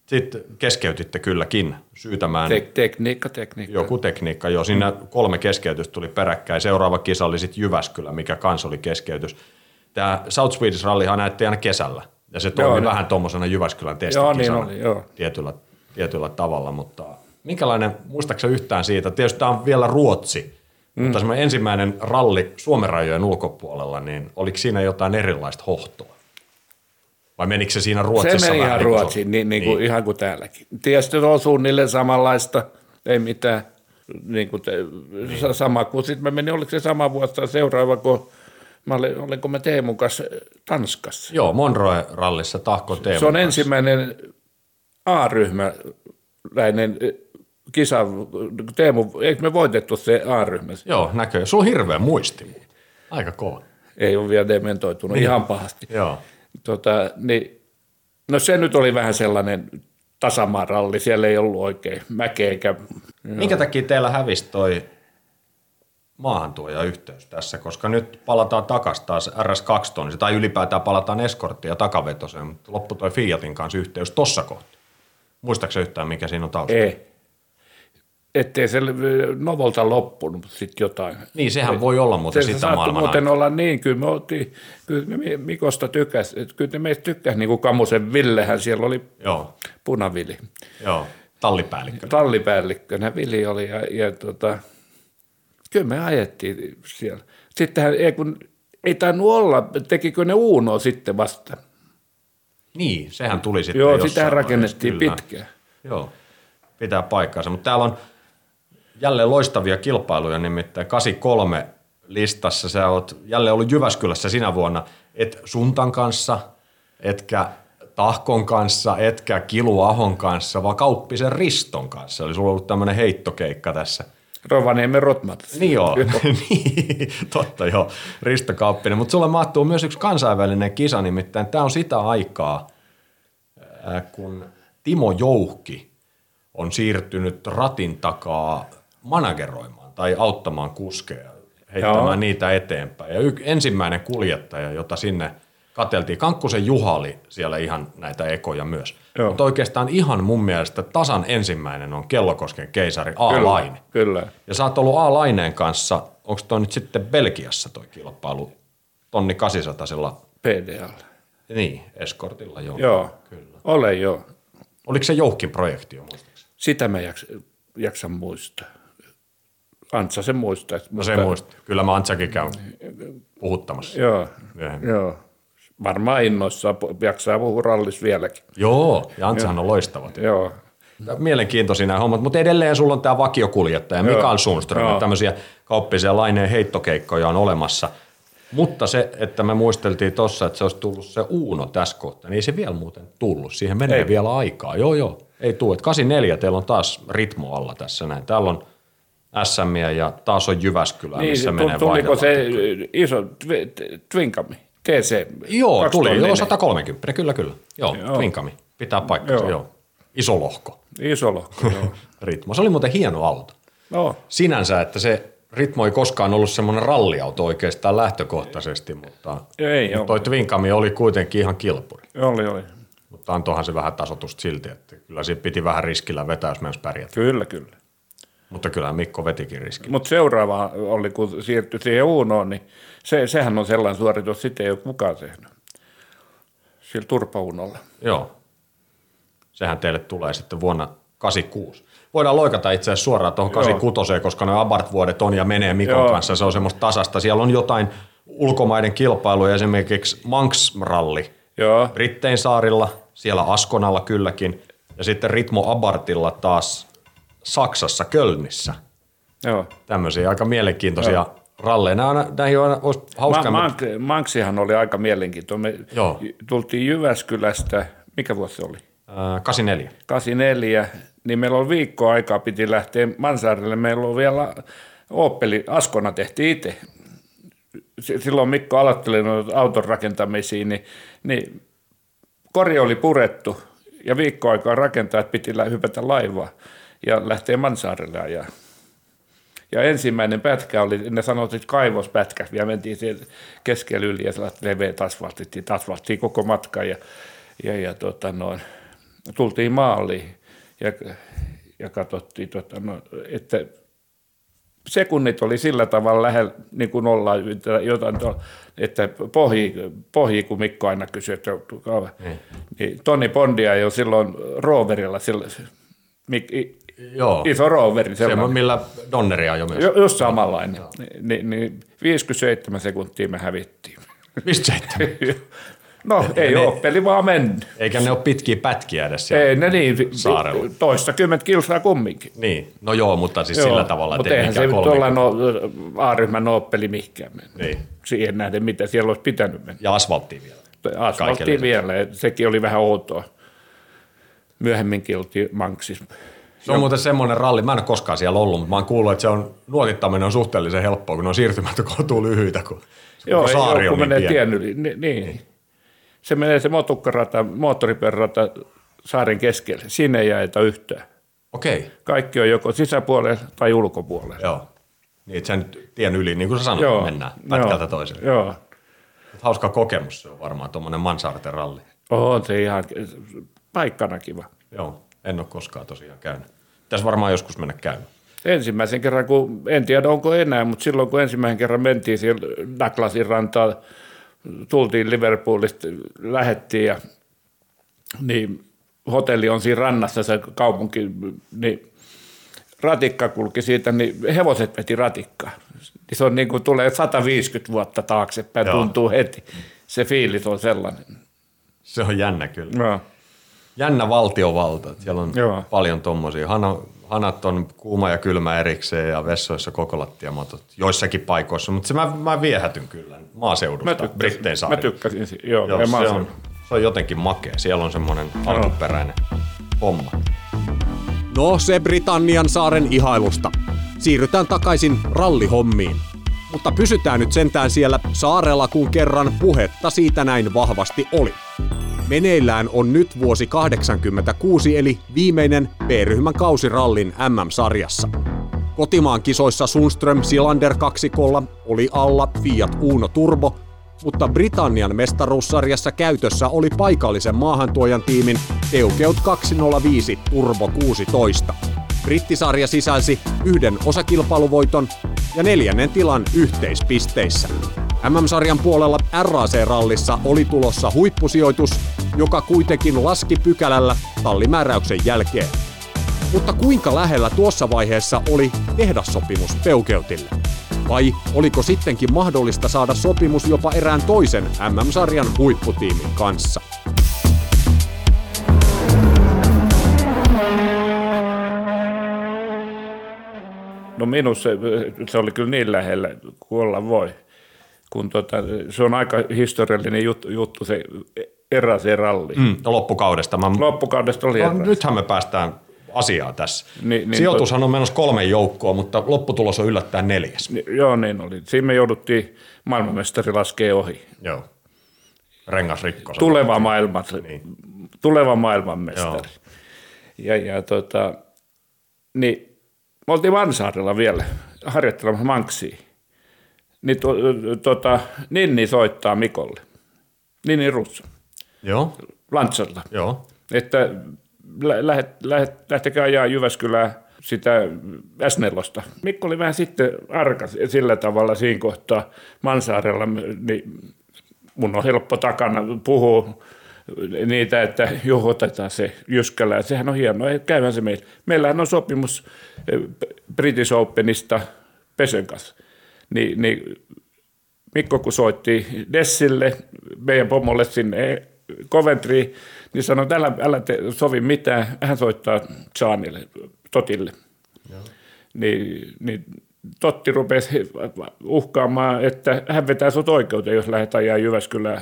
Sitten keskeytitte kylläkin syytämään.
Te- tekniikka, tekniikka.
Joku tekniikka, joo. Siinä kolme keskeytystä tuli peräkkäin. Seuraava kisa oli sitten Jyväskylä, mikä kans oli keskeytys. Tämä South Swedish Rallyhan näytti aina kesällä. Ja se toimi vähän tuommoisena Jyväskylän testikisana joo, niin oli, joo. Tietyllä, tietyllä tavalla. Mutta minkälainen, muistaakseni yhtään siitä, tietysti tämä on vielä Ruotsi, mm. mutta ensimmäinen ralli Suomen rajojen ulkopuolella, niin oliko siinä jotain erilaista hohtoa? Vai menikö se siinä Ruotsissa
Se meni ihan
niin
Ruotsiin, niin, niin, kuin, ihan kuin täälläkin. Tietysti on suunnilleen samanlaista, ei mitään. Niin kuin te, niin. sama kuin sitten mä menin, oliko se sama vuotta seuraava, kun mä olin, olinko mä Teemun kanssa Tanskassa.
Joo, Monroe-rallissa Tahko Teemu
Se on
kanssa.
ensimmäinen A-ryhmäläinen eh, kisa, Teemu, eikö me voitettu se A-ryhmä?
Joo, näköjään. Sulla on hirveä muisti. Aika kova.
Ei ole vielä dementoitunut niin. ihan pahasti.
Joo.
Tota, niin, no se nyt oli vähän sellainen tasamaralli, siellä ei ollut oikein mäkeä eikä...
Minkä takia teillä hävisi toi maahantuoja-yhteys tässä, koska nyt palataan takaisin taas RS2 tai ylipäätään palataan eskorttiin ja takavetoseen, mutta loppu toi Fiatin kanssa yhteys tossa kohtaa. Muistaaksä yhtään, mikä siinä on taustalla?
Ei. Ettei se Novolta loppunut sitten jotain.
Niin, sehän voi olla muuten
Se, se
sitä
saattoi
maailman
muuten olla niin, kyllä me oltiin, kyllä me Mikosta tykkäs, että kyllä ne meistä tykkäsi, niin kuin Kamusen Villehän siellä oli
Joo,
punavili.
joo, tallipäällikkö.
tallipäällikkönä Vili oli ja, ja tota, kyllä me ajettiin siellä. Sittenhän ei, kun, ei tainnut olla, tekikö ne Uunoa sitten vasta.
Niin, sehän tuli sitten
Joo, sitä rakennettiin
kyllä.
pitkään.
Joo, pitää paikkaansa. Mutta täällä on jälleen loistavia kilpailuja, nimittäin 83 listassa. Sä oot jälleen ollut Jyväskylässä sinä vuonna, et Suntan kanssa, etkä Tahkon kanssa, etkä Kilu Ahon kanssa, vaan Kauppisen Riston kanssa. Eli sulla on ollut tämmöinen heittokeikka tässä.
Rovaniemen Rotmat.
Niin joo, niin, totta joo, Risto Kauppinen. Mutta sulle mahtuu myös yksi kansainvälinen kisa, nimittäin tämä on sitä aikaa, ää, kun Timo Jouhki on siirtynyt ratin takaa manageroimaan tai auttamaan kuskeja, heittämään
Joo.
niitä eteenpäin. Ja y- ensimmäinen kuljettaja, jota sinne kateltiin, Kankkusen Juha oli siellä ihan näitä ekoja myös.
Joo.
Mutta oikeastaan ihan mun mielestä tasan ensimmäinen on Kellokosken keisari A-lainen.
Kyllä.
Ja sä oot ollut A-laineen kanssa, onko toi nyt sitten Belgiassa toi kilpailu, tonni 800
PDL.
niin, eskortilla joo.
Joo,
Kyllä.
olen joo.
Oliko se Jouhkin projekti jo muistaakseni?
Sitä mä jaks, jaksan muistaa. Antsa sen muistaa.
No se muista. Kyllä mä Antsakin käyn puhuttamassa.
Joo,
Myöhemmin.
joo. Varmaan innoissaan pu- jaksaa puhua rallis vieläkin.
Joo, ja Antsahan on loistava.
Joo,
Mielenkiintoisia nämä hommat, mutta edelleen sulla on tämä vakiokuljettaja
Joo.
Mikael Sundström,
Joo.
tämmöisiä kauppisia laineen heittokeikkoja on olemassa. Mutta se, että me muisteltiin tuossa, että se olisi tullut se Uuno tässä kohtaa, niin ei se vielä muuten tullut. Siihen menee
Ei.
vielä aikaa. Joo, joo, ei tule. Et 84 teillä on taas ritmo alla tässä näin. Täällä on SMiä ja taas on Jyväskylä,
niin,
missä
se,
menee
tuliko se iso Twinkami, TC?
Joo, tuli. Joo,
204.
130. Kyllä, kyllä. Joo,
Joo.
Twinkami. Pitää paikkansa, joo.
Joo.
Iso lohko.
Iso lohko, joo.
Ritmo. Se oli muuten hieno auto.
No,
sinänsä, että se Ritmo ei koskaan ollut semmoinen ralliauto oikeastaan lähtökohtaisesti, mutta
Ei
mutta toi Twinkami oli kuitenkin ihan kilpuri.
oli, oli.
Mutta antoihan se vähän tasotusta silti, että kyllä siinä piti vähän riskillä vetää, jos mennessä pärjätä.
Kyllä, kyllä.
Mutta kyllä Mikko vetikin riskillä.
Mutta seuraava oli, kun siirtyi siihen Uunoon, niin se, sehän on sellainen suoritus, sitä ei ole kukaan tehnyt. Sillä turpaunolla.
Joo. Sehän teille tulee sitten vuonna 86. Voidaan loikata itse asiassa suoraan tuohon 86, koska ne Abart-vuodet on ja menee Mikon
Joo.
kanssa. Se on semmoista tasasta. Siellä on jotain ulkomaiden kilpailuja, esimerkiksi Manx-ralli.
Joo,
Ritteinsaarilla, siellä Askonalla kylläkin, ja sitten Ritmo Abartilla taas Saksassa, Kölnissä.
joo.
Tämmöisiä aika mielenkiintoisia ralleja. Nämä, näihin on, olisi hauska.
Ma-
Ma-
Mank- Manksihan oli aika mielenkiintoinen. Me
Joo.
tultiin Jyväskylästä, mikä vuosi se oli?
äh, 84.
84, niin meillä on viikko aikaa, piti lähteä Mansaarille. Meillä on vielä Opeli, Askona tehtiin itse. Silloin Mikko aloitteli noita auton rakentamisia, niin, niin kori oli purettu ja viikko aikaa rakentaa, että piti hypätä laivaa ja lähteä Mansaarille ajaa. Ja ensimmäinen pätkä oli, ne sanoivat, että kaivospätkä, ja mentiin siellä keskellä yli ja leveät asfaltittiin, asfalttiin koko matka ja, ja, ja tota noin, tultiin maaliin ja, ja katsottiin, tota, no, että sekunnit oli sillä tavalla lähellä, niin kuin ollaan jotain, että pohji, pohji, kun Mikko aina kysyi, että kauan. Niin. Toni Bondia jo silloin Roverilla, silloin, Mik,
Joo.
Iso roveri,
Se,
sellainen.
millä Donneria jo myös.
Jo, just samanlainen. Ni, niin 57 sekuntia me hävittiin.
57.
No, ei
ne-
ole peli vaan mennyt.
Eikä ne ole pitkiä pätkiä edes siellä.
Ei ne niin,
Saarella.
toista kymmentä kilsaa kumminkin.
Niin, no joo, mutta siis sillä tavalla, että
eihän se
mikään
nyt
kolme.
olla no, A-ryhmän nooppeli mihinkään mennyt.
Niin.
Siihen nähden, mitä siellä olisi pitänyt mennä.
Ja asfalttiin vielä.
Asfalttiin vielä, sekin oli vähän outoa. Myöhemminkin oltiin Manksissa.
Se on muuten semmoinen ralli, mä en ole koskaan siellä ollut, mutta mä oon kuullut, että se on, nuotittaminen on suhteellisen helppoa, kun ne on siirtymät kohtuu lyhyitä, kun
Joo, ei,
saari
joo,
on
kun
niin
menee tien yli. Ni, niin. Se menee se motukkarata, moottoripyörärata saaren keskelle. Sinne ei jaeta yhtään.
Okei,
Kaikki on joko sisäpuolella tai ulkopuolella.
joo. Niin, että sen tien yli, niin kuin sä sanoit, mennään pätkältä toiselle.
Joo.
Hauska kokemus se on varmaan, tuommoinen Mansaarten ralli.
On se ihan paikkana kiva.
Joo, en ole koskaan tosiaan käynyt. Pitäisi varmaan joskus mennä käymään.
Ensimmäisen kerran, kun en tiedä onko enää, mutta silloin kun ensimmäisen kerran mentiin siellä Douglasin rantaan, tultiin Liverpoolista, lähettiin ja niin hotelli on siinä rannassa se kaupunki, niin ratikka kulki siitä, niin hevoset veti ratikkaa. Se on niin kuin tulee 150 vuotta taaksepäin,
Joo.
tuntuu heti. Se fiilis on sellainen.
Se on jännä kyllä.
No.
Jännä valtiovalta. että Siellä on
Joo.
paljon tommosia. Hana, hanat on kuuma ja kylmä erikseen ja vessoissa koko lattiamatot joissakin paikoissa, mutta se mä, mä viehätyn kyllä maaseudusta, Brittein
mä
saari.
tykkäsin, si- joo,
Joo,
ja
se,
mä
on, se on jotenkin makea. Siellä on semmoinen alkuperäinen homma.
No se Britannian saaren ihailusta. Siirrytään takaisin rallihommiin. Mutta pysytään nyt sentään siellä saarella, kun kerran puhetta siitä näin vahvasti oli. Meneillään on nyt vuosi 86 eli viimeinen B-ryhmän kausirallin MM-sarjassa. Kotimaan kisoissa Sundström Silander kaksikolla oli alla Fiat Uno Turbo, mutta Britannian mestaruussarjassa käytössä oli paikallisen maahantuojan tiimin Teukeut 205 Turbo 16. Brittisarja sisälsi yhden osakilpailuvoiton ja neljännen tilan yhteispisteissä. MM-sarjan puolella RAC-rallissa oli tulossa huippusijoitus, joka kuitenkin laski pykälällä tallimääräyksen jälkeen. Mutta kuinka lähellä tuossa vaiheessa oli tehdassopimus Peukeutille? Vai oliko sittenkin mahdollista saada sopimus jopa erään toisen MM-sarjan huipputiimin kanssa?
No minussa se, se oli kyllä niin lähellä kuin voi. Kun tota, se on aika historiallinen juttu, juttu se eräseen ralli. Mm.
Loppukaudesta. Mä,
Loppukaudesta oli
no,
eräs.
nythän me päästään asiaan tässä.
Niin, niin,
Sijoitushan on menossa kolme joukkoa, mutta lopputulos on yllättäen neljäs.
Ni- Joo, niin oli. Siinä me jouduttiin maailmanmestari laskee ohi.
Joo. Rengas rikko.
Tuleva, maailman,
Niin.
tuleva maailmanmestari. Ja, ja tota, niin me oltiin Vansaarella vielä harjoittelemassa manksia. Niin to, tota, Ninni soittaa Mikolle. Ninni Russo,
Joo,
Lantsalta.
joo.
Että lä- lähet, lähet, lähtekää ajaa Jyväskylään sitä S4. Mikko oli vähän sitten arkas sillä tavalla siinä kohtaa Mansaarella, niin mun on helppo takana puhua niitä, että juhotetaan se Jyskälä. Sehän on hienoa, käyhän se meillä. Meillähän on sopimus eh, British Openista Pesen kanssa. Ni, niin Mikko kun soitti Dessille, meidän pomolle sinne Coventry, niin sanoi, että älä, älä te sovi mitään. Hän soittaa Jaanille, Totille. Niin, niin Totti rupesi uhkaamaan, että hän vetää sut oikeuteen, jos lähdet ajaa Jyväskylään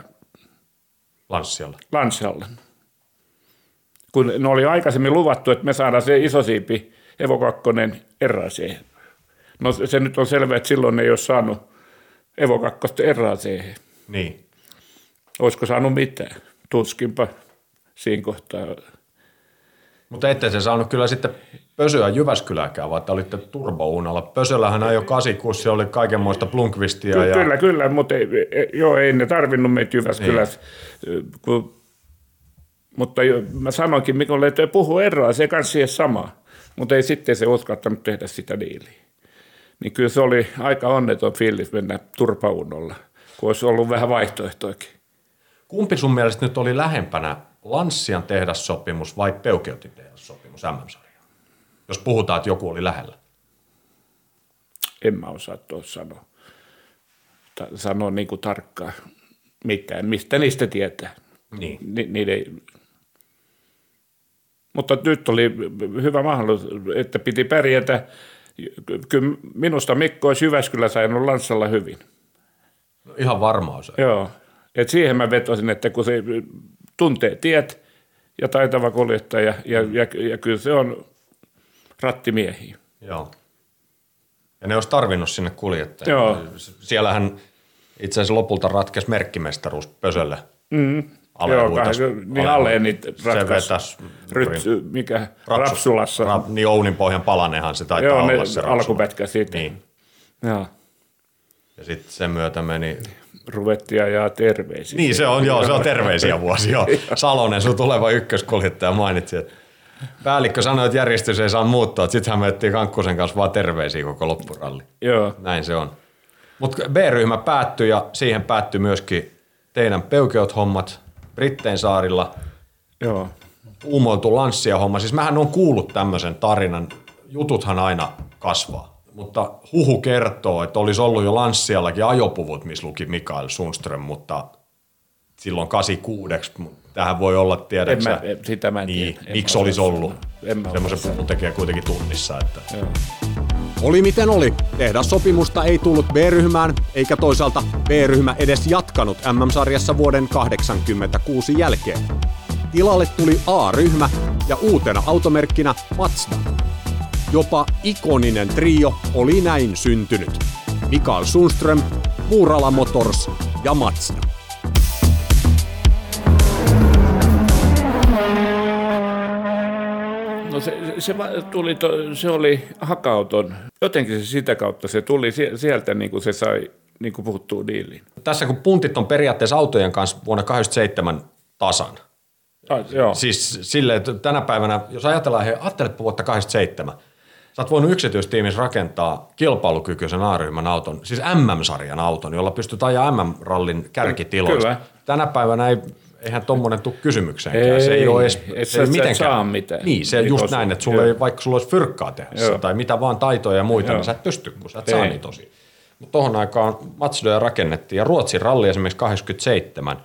Lanssialla.
Lansjalle. Kun ne oli aikaisemmin luvattu, että me saadaan se iso siipi Evo 2 eräseen. No se nyt on selvää, että silloin ei ole saanut Evo 2 eräseen.
Niin.
Olisiko saanut mitään? Tuskinpa siinä kohtaa.
Mutta ette se saanut kyllä sitten Pösöä Jyväskylääkään, vaikka olitte turbounalla. Pösöllähän ajoi 86, se oli kaikenmoista Blunkvistia.
Ky-
ja...
Kyllä, kyllä, mutta ei, joo, ei ne tarvinnut meitä Jyväskylässä. Kun, mutta jo, mä sanoinkin Mikolle, että puhu eroa, se kanssa siihen samaa. Mutta ei sitten se uskaltanut tehdä sitä diiliä. Niin kyllä se oli aika onneton fiilis mennä turpaunolla, kun olisi ollut vähän vaihtoehtoikin.
Kumpi sun mielestä nyt oli lähempänä Lanssian tehdassopimus vai Peukeutin tehdassopimus MM-sarjaan? jos puhutaan, että joku oli lähellä?
En mä osaa tuossa sanoa, Ta- sanoa niin kuin tarkkaan mitään, mistä niistä tietää.
Niin.
Ni, niiden... Mutta nyt oli hyvä mahdollisuus, että piti pärjätä. Kyllä minusta Mikko olisi Jyväskylä saanut Lanssalla hyvin.
No, ihan varmaa se.
Joo. Et siihen mä vetosin, että kun se tuntee tiet ja taitava kuljettaja, ja, ja, ja kyllä se on rattimiehiä.
Joo. Ja ne olisi tarvinnut sinne kuljettajia.
Joo.
Siellähän itse asiassa lopulta ratkesi merkkimestaruus Pösölle.
Mm.
Ale
Joo, kai, niin alle niitä
Se
ratkaisi. Ryt, mikä,
Rapsu-
Rapsulassa.
Rap, niin Ounin pohjan palannehan se taitaa
Joo,
olla
ne
se Rapsula.
alkupätkä siitä.
Niin.
Joo.
Ja sitten sen myötä meni...
Ruvettiin ajaa terveisiä.
Niin se on, joo, se on terveisiä vuosi, joo. Salonen, sun tuleva ykköskuljettaja mainitsi, että päällikkö sanoi, että järjestys ei saa muuttua, että sittenhän me ettiin Kankkusen kanssa vaan terveisiä koko loppuralli.
Joo.
Näin se on. Mutta B-ryhmä päättyi ja siihen päättyi myöskin teidän peukeot-hommat Brittein saarilla,
Joo.
uumoiltu lanssia homma. Siis mähän on kuullut tämmöisen tarinan, jututhan aina kasvaa. Mutta huhu kertoo, että olisi ollut jo lanssiallakin ajopuvut, missä luki Mikael Sundström, mutta silloin 86. Tähän voi olla,
En
tiedätkö
mä, en- sitä mä en
niin,
tiedä. En
miksi
mä
olisi ollut?
mä
Semmoisen puvun tekee kuitenkin tunnissa. Että.
Oli miten oli, tehdassopimusta ei tullut B-ryhmään, eikä toisaalta B-ryhmä edes jatkanut MM-sarjassa vuoden 1986 jälkeen. Tilalle tuli A-ryhmä ja uutena automerkkinä Mazda. Jopa ikoninen trio oli näin syntynyt. Mikael Sundström, Muurala Motors ja Mazda.
No se, se, tuli, to, se oli hakauton. Jotenkin se sitä kautta se tuli sie- sieltä, niin kuin se sai niin kuin puhuttua diiliin.
Tässä kun puntit on periaatteessa autojen kanssa vuonna 87 tasan.
Ah, joo.
Siis silleen, että tänä päivänä, jos ajatellaan, hei, ajattelepa vuotta 87, sä oot voinut yksityistiimissä rakentaa kilpailukykyisen A-ryhmän auton, siis MM-sarjan auton, jolla pystyt ajaa MM-rallin kärkitiloista.
Kyllä.
Tänä päivänä ei, eihän tommonen tule kysymykseenkään. se ei ole edes,
et
se ei mitenkään.
saa mitään.
Niin, se
Niin
just näin, että sulla
Joo.
ei, vaikka sulla olisi fyrkkaa tehdä tai mitä vaan taitoja ja muita,
Joo.
niin sä et pysty, kun sä et saa
Ei.
niin tosi. Mutta tohon aikaan Mazdoja rakennettiin ja Ruotsin ralli esimerkiksi 87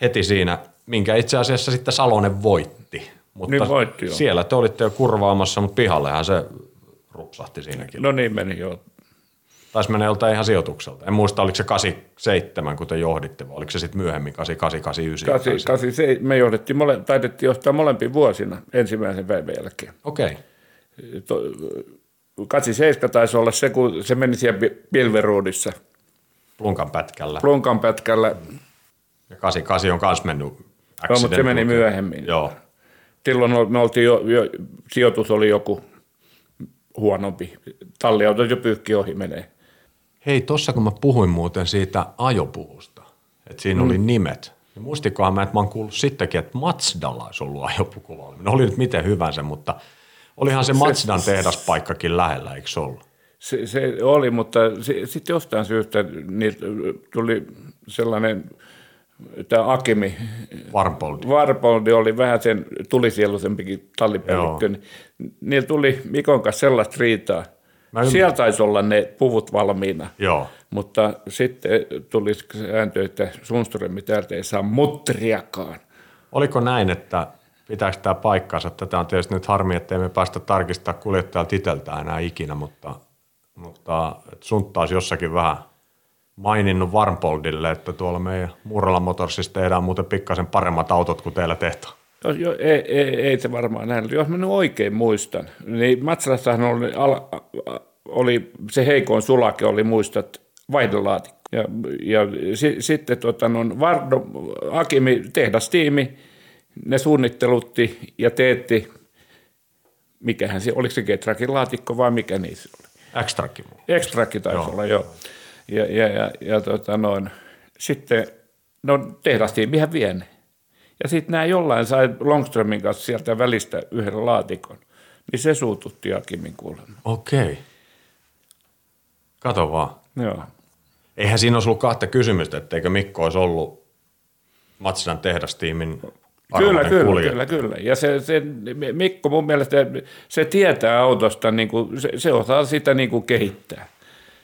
heti siinä, minkä itse asiassa sitten Salonen voitti. Mutta
Niin voitti, joo.
siellä te olitte jo kurvaamassa, mutta pihallehan se rupsahti siinäkin.
No niin meni joo.
Taisi mennä joltain ihan sijoitukselta. En muista, oliko se 87, kun te johditte, vai oliko se sitten myöhemmin 88, 89?
Kasi, kasi, se, me johdettiin, mole, taidettiin johtaa molempia vuosina ensimmäisen päivän jälkeen.
Okei. Okay.
To, 87 taisi olla se, kun se meni siellä Pi- Pilveruudissa,
Plunkan pätkällä.
Plunkan pätkällä.
Ja 88 on myös mennyt
Joo, mutta se meni myöhemmin.
Joo.
Silloin me oltiin jo, jo, sijoitus oli joku huonompi. Talliautot jo pyykki ohi menee.
Hei, tossa kun mä puhuin muuten siitä ajopuvusta, että siinä mm. oli nimet, niin muistikohan mä, että mä oon kuullut sittenkin, että Mazdalla olisi ollut ajopukuva. No oli nyt miten hyvänsä, mutta olihan se Mazdan tehdaspaikkakin lähellä, eikö se ollut?
Se, se oli, mutta sitten jostain syystä niin tuli sellainen, tämä Akimi,
Varmpold.
Varpoldi oli vähän sen tulisieluisempikin tallipäällikkö, niin niillä tuli Mikon kanssa sellaista riitaa.
Mä ymmärrän.
Siellä taisi olla ne puvut valmiina.
Joo.
Mutta sitten tuli sääntö, että Sundström täältä ei saa mutteriakaan.
Oliko näin, että pitääkö tämä paikkansa? Tätä on tietysti nyt harmi, että emme päästä tarkistaa kuljettajalta itseltään enää ikinä, mutta, mutta sun taas jossakin vähän maininnut Varmpoldille, että tuolla meidän Murala Motorsissa tehdään muuten pikkasen paremmat autot kuin teillä tehtaan.
Jos, jo, ei, ei, ei, se varmaan näin. Jos mä nyt oikein muistan, niin Matsalassahan oli, al, oli se heikoin sulake oli, muistat, vaihdelaatikko. Ja, ja si, sitten tota, no, Vardo, Akimi, tehdastiimi, ne suunnittelutti ja teetti, mikähän se, oliko se Getrakin laatikko vai mikä niissä oli? Ekstrakki taisi
Joo.
olla, joo. Ja, ja, ja, ja tota noin, sitten, no tehdastiimihän vie ne. Ja sitten nämä jollain sai Longströmin kanssa sieltä välistä yhden laatikon. Niin se suututti Akimin kuulemma.
Okei. Kato vaan.
Joo.
Eihän siinä olisi ollut kahta kysymystä, etteikö Mikko olisi ollut Matsidan tehdastiimin
Kyllä, kyllä,
kuljettaja.
kyllä, kyllä. Ja se, se, Mikko mun mielestä, se tietää autosta, niin kuin, se, se osaa sitä niin kuin kehittää.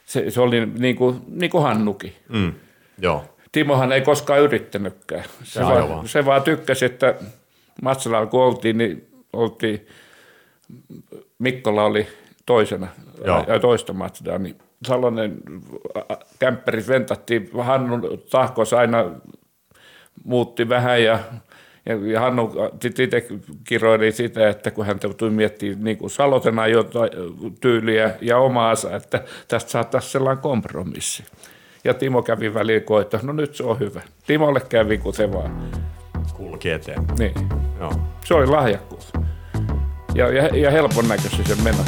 Se, se oli niin kuin, niin kuin Hannukin.
Mm, joo.
Timohan ei koskaan yrittänytkään. Se, vaan,
vaan.
se vaan tykkäsi, että Matsalalla kun oltiin, niin oltiin, Mikkola oli toisena
Joo.
ja toista Matsadaa, niin Salonen ä, kämppäris ventattiin, Hannun tahkos aina muutti vähän ja, ja, ja Hannu itse kiroili sitä, että kun hän tuli miettimään niin kuin Salotena jotain tyyliä ja omaansa, että tästä saattaisi sellainen kompromissi. Ja Timo kävi väliin koittaa, no nyt se on hyvä. Timolle kävi, kun se vaan.
Kulki eteen.
Niin.
Joo.
Se oli lahjakkuus. Ja, ja, ja helpon näköisesti se meno.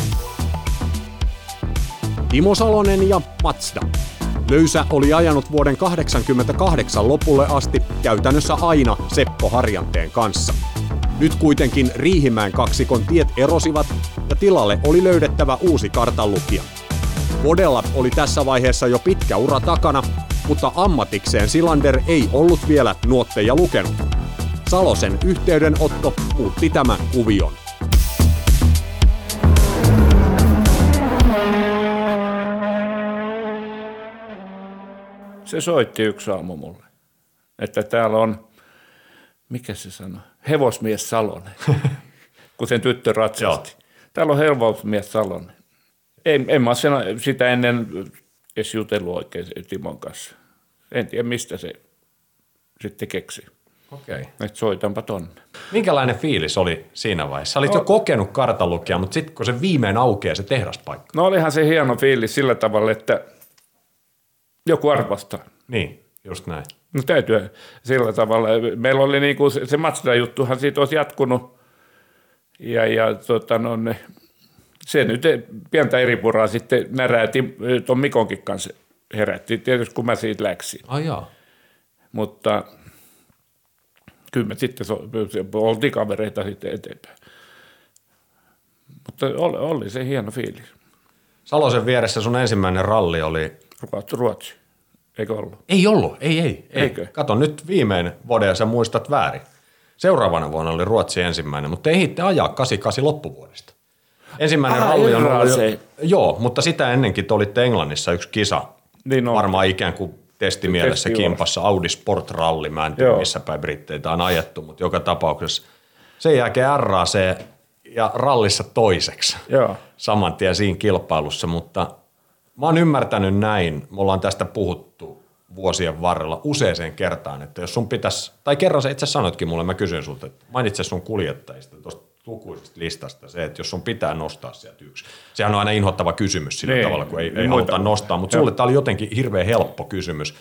Timo Salonen ja Mazda. Löysä oli ajanut vuoden 1988 lopulle asti käytännössä aina Seppo Harjanteen kanssa. Nyt kuitenkin Riihimäen kaksikon tiet erosivat ja tilalle oli löydettävä uusi kartanlukija. Vodella oli tässä vaiheessa jo pitkä ura takana, mutta ammatikseen Silander ei ollut vielä nuotteja lukenut. Salosen yhteydenotto muutti tämän kuvion.
Se soitti yksi aamu mulle, että täällä on, mikä se sanoi, hevosmies Salonen, kun sen tyttö ratsasti. Täällä on hevosmies Salonen. En, en mä sen- sitä ennen edes jutellut oikein Timon kanssa. En tiedä, mistä se sitten keksi.
Okei. Okay.
Että soitanpa tonne.
Minkälainen fiilis oli siinä vaiheessa? Sä olit jo kokenut kartanlukija, mutta sitten kun se viimein aukeaa se tehdaspaikka.
No olihan se hieno fiilis sillä tavalla, että joku arvostaa.
Niin, just näin.
No täytyy sillä tavalla. Meillä oli niinku se, se Mazda-juttuhan siitä olisi jatkunut. Ja, ja tota, no, ne, se nyt ei- pientä eripuraa sitten näräti tuon Mikonkin kanssa herätti. Tietysti kun mä siitä läksin.
Ai jaa.
Mutta kyllä me sitten so, oltiin kavereita sitten eteenpäin. Mutta oli, oli se hieno fiilis.
Salosen vieressä sun ensimmäinen ralli oli...
Ruotsi, Ruotsi. eikö ollut?
Ei ollut, ei, ei. ei.
Eikö?
Kato, nyt viimein Vode, ja sä muistat väärin. Seuraavana vuonna oli Ruotsi ensimmäinen, mutta ehditte ajaa 88 loppuvuodesta. Ensimmäinen
Ah,
ralli on
se.
Joo, mutta sitä ennenkin te olitte Englannissa yksi kisa.
Niin on.
Varmaan ikään kuin testimielessä
Testijuoksu.
kimpassa Audi Sport Rally. Mä en tiedä,
Joo.
missä päin Britteitä on ajettu, mutta joka tapauksessa sen jälkeen RAC ja rallissa toiseksi
Joo.
saman tien siinä kilpailussa, mutta mä oon ymmärtänyt näin, me ollaan tästä puhuttu vuosien varrella useaseen kertaan, että jos sun pitäisi, tai kerran sä itse sanoitkin mulle, mä kysyin sulta, että mainitse sun kuljettajista tuosta lukuisesta listasta se, että jos sun pitää nostaa sieltä yksi. Sehän on aina inhottava kysymys sillä
Niin.
tavalla, kun ei, ei
Niin
haluta nostaa, mutta sulle tämä oli jotenkin hirveän helppo kysymys.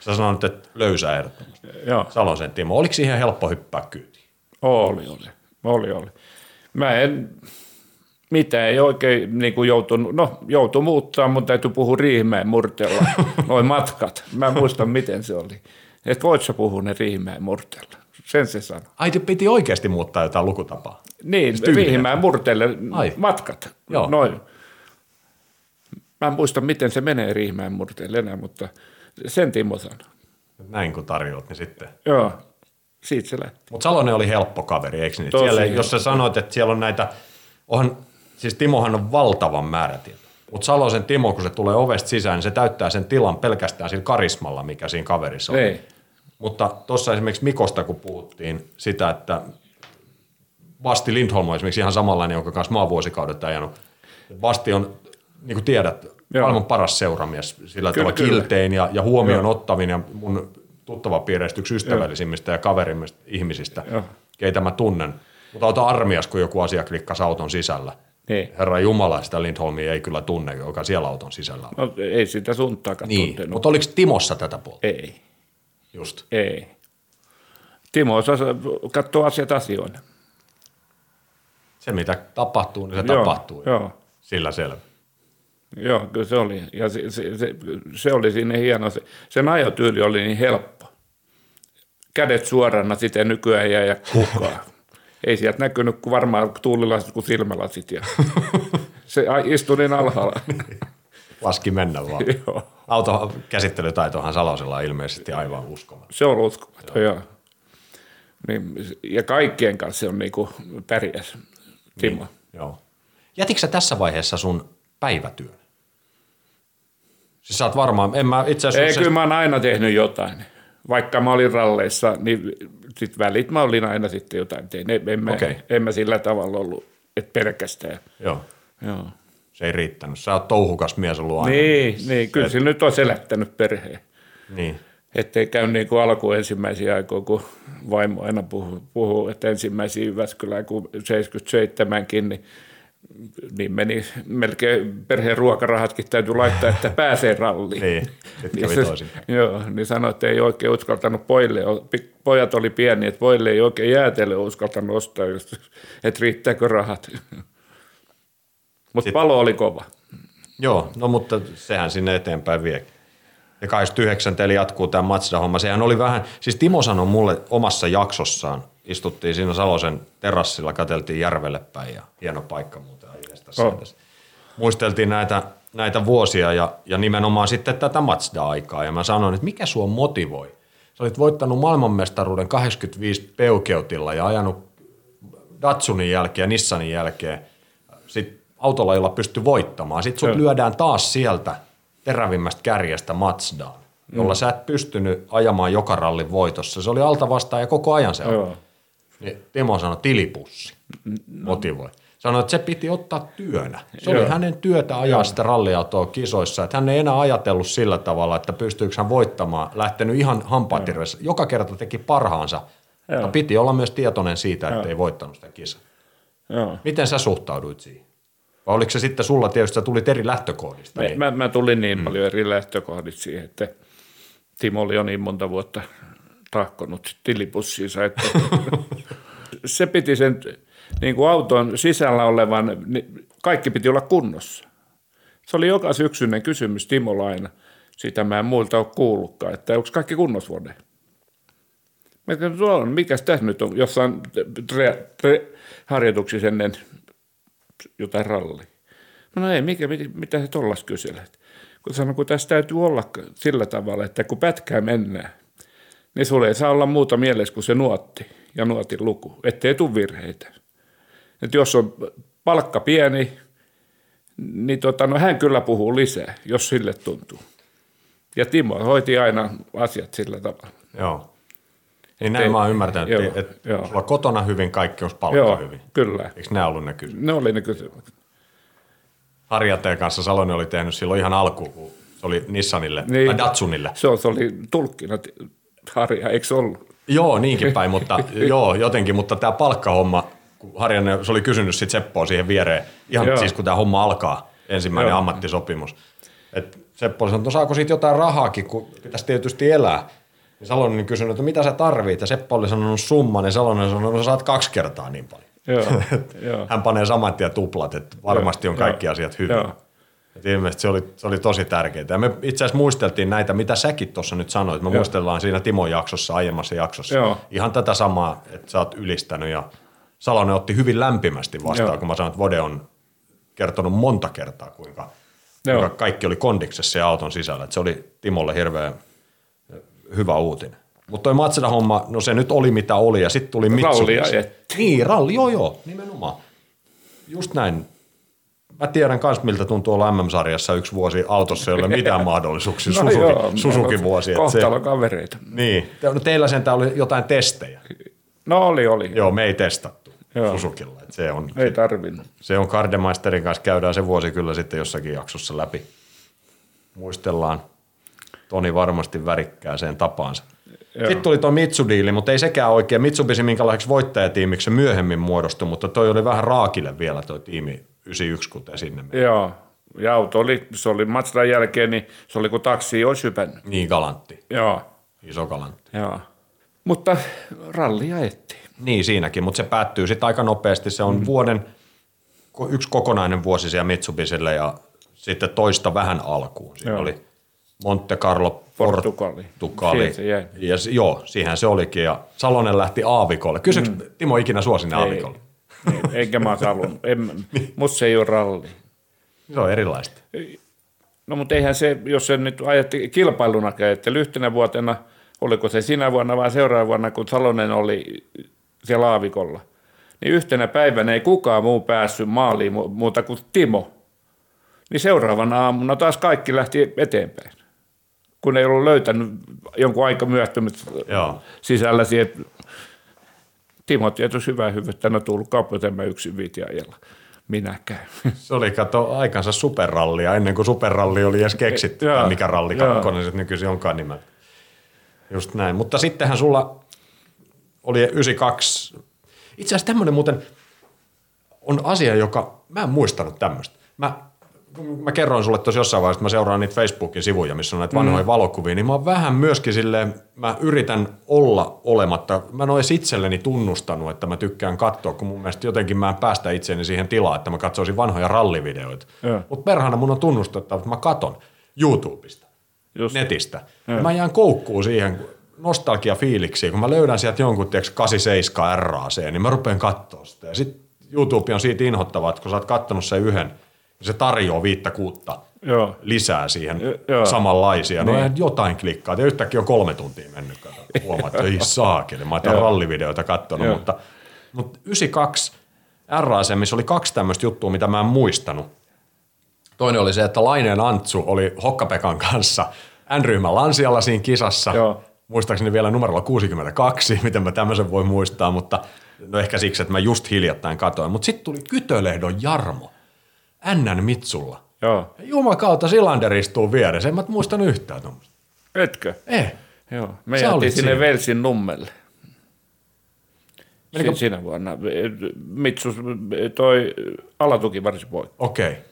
Sä sanoit, että löysää ehdottomasti.
Joo.
Salosen Timo, oliko siihen helppo hyppää kyytiin?
Oli, oli. Oli, oli. Mä en, mitä ei oikein niin kuin joutunut, no joutui muuttaa, mutta täytyy puhua Riihimäen murteella, noin matkat. Mä muistan, miten se oli. Et voit sä puhua ne Riihimäen murteella. Sen se sanoi.
Ai, piti oikeasti muuttaa jotain lukutapaa.
Niin,
tyyliä.
Riihimäen murteelle
Ai.
matkat.
Joo.
Noin. Mä en muista, miten se menee Riihimäen murteelle enää, mutta sen Timo sanoi.
Näin kun tarjoat, niin sitten
Joo, siitä se lähti.
Mutta Salonen oli helppo kaveri, eikö niin?
Tosi
Siellä,
helppo.
jos sä sanoit, että siellä on näitä, onhan, siis Timohan on valtavan määrä tietoa. Mutta Salosen Timo, kun se tulee ovesta sisään, niin se täyttää sen tilan pelkästään sillä karismalla, mikä siinä kaverissa on.
Ei.
Mutta tuossa esimerkiksi Mikosta, kun puhuttiin sitä, että Basti Lindholm on esimerkiksi ihan samanlainen, jonka kanssa mä oon vuosikaudet ajanut. Basti on, niin kuin tiedät,
Joo.
maailman paras seuramies, sillä
Kyllä,
tavalla
kyllä.
kiltein ja, ja huomioon
Joo.
ottavin ja mun tuttava piireistä yksi ystävällisimmistä ja kaverimmista ihmisistä,
Joo.
keitä mä tunnen. Mutta auto armias, kun joku asia klikkasi auton sisällä.
Niin.
Herra Jumala, sitä Lindholmia ei kyllä tunne, joka siellä auton sisällä on.
No, ei sitä suntaakaan
Niin,
tuntenut.
mutta oliko Timossa tätä puolta?
Ei.
Just.
Ei. Timo osaa katsoa asiat asioina.
Se, mitä tapahtuu, niin se
Joo,
tapahtuu.
joo.
Sillä selvä.
Joo, kyllä se oli. Ja se, se, se, se oli siinä hieno. Se, sen ajotyyli oli niin helppo. Kädet suorana sitten nykyään jää ja kukaan. Ei sieltä näkynyt kuin varmaan tuulilasit kuin silmälasit. Ja se istui niin alhaalla.
Laski mennä vaan.
joo.
Autokäsittelytaitohan Salosella on ilmeisesti aivan uskomaton.
Se on uskomaton, joo. Niin, ja kaikkien kanssa se on niinku pärjäs, Timo. Niin,
joo. Jätitkö sä tässä vaiheessa sun päivätyön? Siis sä oot varmaan, en mä itse asiassa...
Ei, kyllä mä oon aina tehnyt jotain. Vaikka mä olin ralleissa, niin sit välit mä olin aina sitten jotain tein. En, en, okay. mä, en mä sillä tavalla ollut, että pelkästään.
Joo.
Joo.
Se ei riittänyt. Sä oot touhukas mies ollut
aina. Niin, niin kyllä Et... se nyt on selättänyt perheen.
Niin.
Ettei käy niin kuin alku ensimmäisiä aikoja, kun vaimo aina puhuu, puhuu että ensimmäisiä Jyväskylään, kun 77kin, niin niin meni melkein perheen ruokarahatkin täytyy laittaa, että pääsee ralliin.
niin,
niin se, Joo, niin sanoi, että ei oikein uskaltanut pojille, pojat oli pieni, että pojille ei oikein jäätele uskaltanut ostaa, just, että riittääkö rahat. Mutta palo oli kova.
Joo, no mutta sehän sinne eteenpäin vie. Ja 29 teillä jatkuu tämä Mazda-homma. Sehän oli vähän, siis Timo sanoi mulle omassa jaksossaan, istuttiin siinä Salosen terassilla, katseltiin järvelle päin ja hieno paikka muuten oh. Muisteltiin näitä, näitä vuosia ja, ja nimenomaan sitten tätä Mazda-aikaa ja mä sanoin, että mikä sua motivoi? Sä olit voittanut maailmanmestaruuden 85 peukeutilla ja ajanut Datsunin jälkeen ja Nissanin jälkeen sit autolla, jolla pystyi voittamaan. Sitten sut lyödään taas sieltä terävimmästä kärjestä Mazdaan, jolla mm. sä et pystynyt ajamaan joka rallin voitossa. Se oli alta vastaan ja koko ajan se. Niin Timo sanoi tilipussi, no. motivoi. Sanoi, että se piti ottaa työnä. Se Joo. oli hänen työtä ajaa Joo. sitä ralliautoa kisoissa. Että hän ei enää ajatellut sillä tavalla, että pystyykö hän voittamaan. Lähtenyt ihan hampaatirvessä. Joka kerta teki parhaansa. Mutta piti olla myös tietoinen siitä, että Joo. ei voittanut sitä kisaa. Joo. Miten sä suhtauduit siihen? Vai oliko se sitten sulla tietysti, että tulit eri lähtökohdista?
Mä, niin? mä, mä tulin niin mm. paljon eri lähtökohdista siihen, että Timo oli jo niin monta vuotta tahkonut tilipussiinsa, että se piti sen niin kuin auton sisällä olevan, niin kaikki piti olla kunnossa. Se oli joka syksyinen kysymys Timolla aina. Sitä mä en muilta ole kuullutkaan, että onko kaikki kunnossa vuoden. Mä on, mikäs tässä nyt on jossain tre, tre, harjoituksissa ennen jotain rallia. No ei, mikä, mitä, se tollas kyselet? Kun sanon, kun tässä täytyy olla sillä tavalla, että kun pätkää mennään, niin sulle ei saa olla muuta mielessä kuin se nuotti ja nuotin luku, ettei tule virheitä. Et jos on palkka pieni, niin tota, no hän kyllä puhuu lisää, jos sille tuntuu. Ja Timo hoiti aina asiat sillä tavalla.
Joo. Niin näin Te, mä oon ymmärtänyt, joo, että, joo. sulla kotona hyvin, kaikki on palkka joo, hyvin.
kyllä.
Eikö ne ollut ne kysymykset?
Ne oli ne kysymykset.
Harjateen kanssa Salonen oli tehnyt silloin ihan alkuun, kun se oli Nissanille niin, tai Datsunille.
Se, se oli tulkkina Harja, eikö se ollut?
Joo, niinkin päin, mutta joo, jotenkin, mutta tämä palkkahomma, kun Harjanne, se oli kysynyt sit Seppoa siihen viereen, ihan Joo. siis kun tämä homma alkaa, ensimmäinen Joo. ammattisopimus. Et Seppo sanoi, että no saako siitä jotain rahaakin, kun pitäisi tietysti elää. Niin Salonen kysynyt, että mitä sä tarvit, ja Seppo oli sanonut summa, niin Salonen sanoi, että no, sä saat kaksi kertaa niin paljon.
Joo.
Hän panee saman tien tuplat, että varmasti on kaikki Joo. asiat hyvin. Joo. Et ilmeisesti se oli, se oli tosi tärkeää. Ja me itse asiassa muisteltiin näitä, mitä säkin tuossa nyt sanoit. Me Joo. muistellaan siinä Timon jaksossa, aiemmassa jaksossa. Joo. Ihan tätä samaa, että sä oot ylistänyt ja Salonen otti hyvin lämpimästi vastaan, Joo. kun mä sanoin, että Vode on kertonut monta kertaa, kuinka, kuinka kaikki oli kondiksessa ja auton sisällä. Että se oli Timolle hirveän hyvä uutinen. Mutta toi Matseda-homma, no se nyt oli mitä oli ja sitten tuli Mitsubishi.
Rallia
Niin, ralli, joo joo, nimenomaan. Just näin. Mä tiedän myös, miltä tuntuu olla MM-sarjassa yksi vuosi autossa, jolle mitään mahdollisuuksia. no Susuki, joo, Susuki vuosi.
Kohtalo kavereita.
Niin. No teillä sentään oli jotain testejä.
No oli, oli.
Joo, me ei testattu joo. Susukilla. Et se on,
ei tarvinnut.
Se on Kardemeisterin kanssa, käydään se vuosi kyllä sitten jossakin jaksossa läpi. Muistellaan. Toni varmasti värikkää sen tapaansa. Joo. Sitten tuli tuo Mitsudiili, mutta ei sekään oikein. Mitsubishi minkälaiseksi voittajatiimiksi se myöhemmin muodostui, mutta toi oli vähän raakille vielä toi tiimi 91, kun te sinne meni.
Joo, ja auto oli, se oli Mazdan jälkeen, niin se oli kuin taksi olisi hypännyt.
Niin galantti.
Joo.
Iso galantti.
Joo. Mutta rallia ajettiin.
Niin siinäkin, mutta se päättyy sitten aika nopeasti. Se on mm. vuoden, yksi kokonainen vuosi siellä Mitsubisille ja sitten toista vähän alkuun. Siinä joo. oli Monte Carlo,
Portugali.
Portugali. Ja, joo, siihen se olikin. Ja Salonen lähti aavikolle. Kysyks mm. Timo ikinä suosin aavikolle?
Ei, eikä mä halunnut. Mutta se ei ole ralli.
Se on erilaista.
No mutta eihän se, jos se nyt ajetti kilpailuna että yhtenä vuotena oliko se sinä vuonna vai seuraavana vuonna, kun Salonen oli siellä aavikolla, niin yhtenä päivänä ei kukaan muu päässyt maaliin muuta kuin Timo. Niin seuraavana aamuna taas kaikki lähti eteenpäin, kun ei ollut löytänyt jonkun aika myöhästymistä sisällä siihen. Timo tietysti hyvä hyvyyttä, no tullut kauppatemä yksin viitiajalla minäkään.
Se oli kato aikansa superrallia ennen kuin superralli oli edes keksitty, tai mikä ralli kakkonen se nykyisin onkaan nimellä. Just näin, mutta sittenhän sulla oli 92, itse asiassa tämmöinen muuten on asia, joka, mä en muistanut tämmöistä. Mä mä kerroin sulle tuossa jossain vaiheessa, että mä seuraan niitä Facebookin sivuja, missä on näitä vanhoja mm. valokuvia, niin mä oon vähän myöskin silleen, mä yritän olla olematta, mä en ole itselleni tunnustanut, että mä tykkään katsoa, kun mun mielestä jotenkin mä en päästä itseäni siihen tilaan, että mä katsoisin vanhoja rallivideoita. Mutta perhana mun on tunnustettava, että mä katon YouTubesta, Just. netistä. Ja. Mä jään koukkuun siihen nostalgia-fiiliksiin, kun mä löydän sieltä jonkun, tiiäks, 87 RAC, niin mä rupean katsoa sitä. Ja sit YouTube on siitä inhottavaa, että kun sä oot kattonut sen yhden – se tarjoaa viittä kuutta Joo. lisää siihen Joo. samanlaisia. No niin. jotain klikkaa, ja yhtäkkiä on kolme tuntia mennyt. Huomaat, että ei saakeli, mä oon rallivideoita katsonut, mutta, mutta 92 RAC, oli kaksi tämmöistä juttua, mitä mä en muistanut. Toinen oli se, että Laineen Antsu oli Hokkapekan kanssa N-ryhmän lansialla siinä kisassa. Joo. Muistaakseni vielä numerolla 62, miten mä tämmöisen voi muistaa, mutta no ehkä siksi, että mä just hiljattain katoin. Mutta sitten tuli Kytölehdon Jarmo NN Mitsulla. Joo. Jumakauta Silander istuu vieressä, en mä muistan yhtään tuommoista.
Etkö?
Eh.
Joo, me Sä sinne Velsin nummelle. Menikö... Sinä vuonna. Mitsu toi alatuki varsin pois.
Okei. Okay.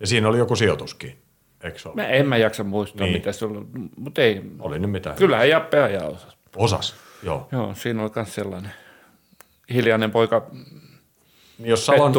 Ja siinä oli joku sijoituskin, eikö ole?
Mä en mä jaksa muistaa, niin. mitä se oli, mutta ei.
Oli nyt mitään.
Kyllähän Jappe ajaa osas.
Osas, joo.
Joo, siinä oli myös sellainen hiljainen poika
jos, Salon,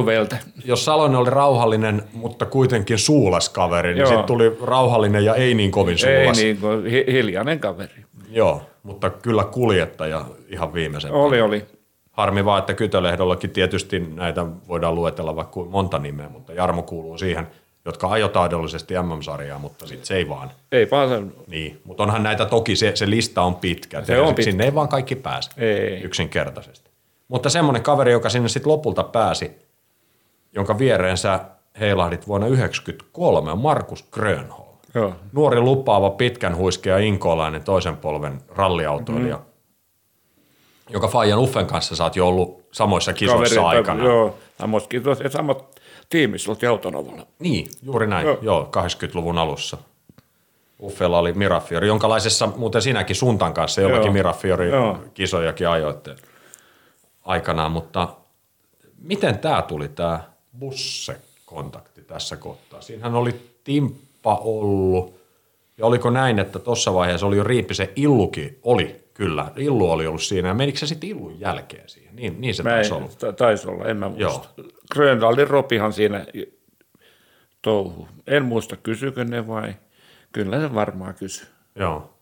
jos Salonen oli rauhallinen, mutta kuitenkin suulas kaveri, niin sitten tuli rauhallinen ja ei niin kovin suulas.
Ei niin kuin hiljainen kaveri.
Joo, mutta kyllä kuljettaja ihan viimeisen.
Oli, oli.
Harmi vaan, että Kytölehdollakin tietysti näitä voidaan luetella vaikka monta nimeä, mutta Jarmo kuuluu siihen, jotka ajoi taidollisesti MM-sarjaa, mutta sitten se ei vaan.
Ei vaan sen.
Niin, mutta onhan näitä toki, se, se lista on pitkä. Se on pitkä. Sinne ei vaan kaikki pääse ei. yksinkertaisesti. Mutta semmoinen kaveri, joka sinne sitten lopulta pääsi, jonka viereen sä heilahdit vuonna 1993, on Markus Grönholm. Joo. Nuori lupaava pitkän huiskea inkolainen toisen polven ralliautoilija, mm-hmm. joka Fajan Uffen kanssa sä oot jo ollut samoissa kisoissa Kaveri, aikana.
Joo, samoissa kisoissa ja samat tiimissä oltiin.
Niin, juuri näin, joo, joo 80-luvun alussa. Uffella oli Mirafiori, jonkalaisessa muuten sinäkin Suntan kanssa jollakin Mirafiori kisojakin ajoitte aikanaan, mutta miten tämä tuli tämä busse-kontakti tässä kohtaa? Siinähän oli Timppa ollut, ja oliko näin, että tuossa vaiheessa oli jo se Illukin, oli kyllä, Illu oli ollut siinä, ja menikö se sitten Illun jälkeen siihen? Niin, niin se mä taisi olla.
Taisi olla, en mä muista. Grönvaldin Ropihan siinä touhu. En muista, kysykö ne vai? Kyllä se varmaan kysy.
Joo.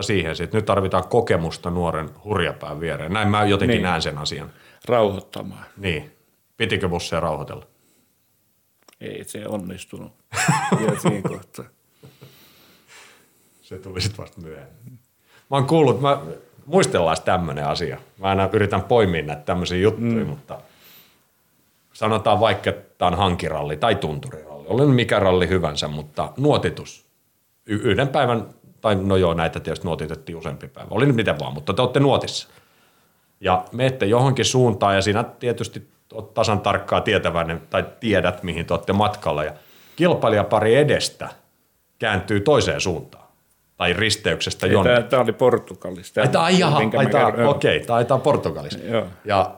Siihen sitten nyt tarvitaan kokemusta nuoren hurjapään viereen. Näin mä jotenkin niin. näen sen asian.
Rauhoittamaan.
Niin. Pitikö busseja rauhoitella?
Ei se onnistunut vielä siinä kohtaa.
Se tuli sitten vasta myöhemmin. Mä oon kuullut, mä muistellaan tämmöinen asia. Mä aina yritän poimia näitä tämmöisiä juttuja, mm. mutta sanotaan vaikka, että tämä on hankiralli tai tunturiralli. Olen mikä ralli hyvänsä, mutta nuotitus. Y- yhden päivän tai no joo, näitä tietysti nuotitettiin useampi päivä. Oli nyt miten vaan, mutta te olette nuotissa. Ja menette johonkin suuntaan ja siinä tietysti olet tasan tarkkaa tietäväinen tai tiedät, mihin te olette matkalla. Ja kilpailijapari edestä kääntyy toiseen suuntaan. Tai risteyksestä jonnekin.
Tämä, tämä oli Portugalista.
Ai, tämä, jaha, ai, tämä, okei, okay, tämä on Portugalista.
Joo. Ja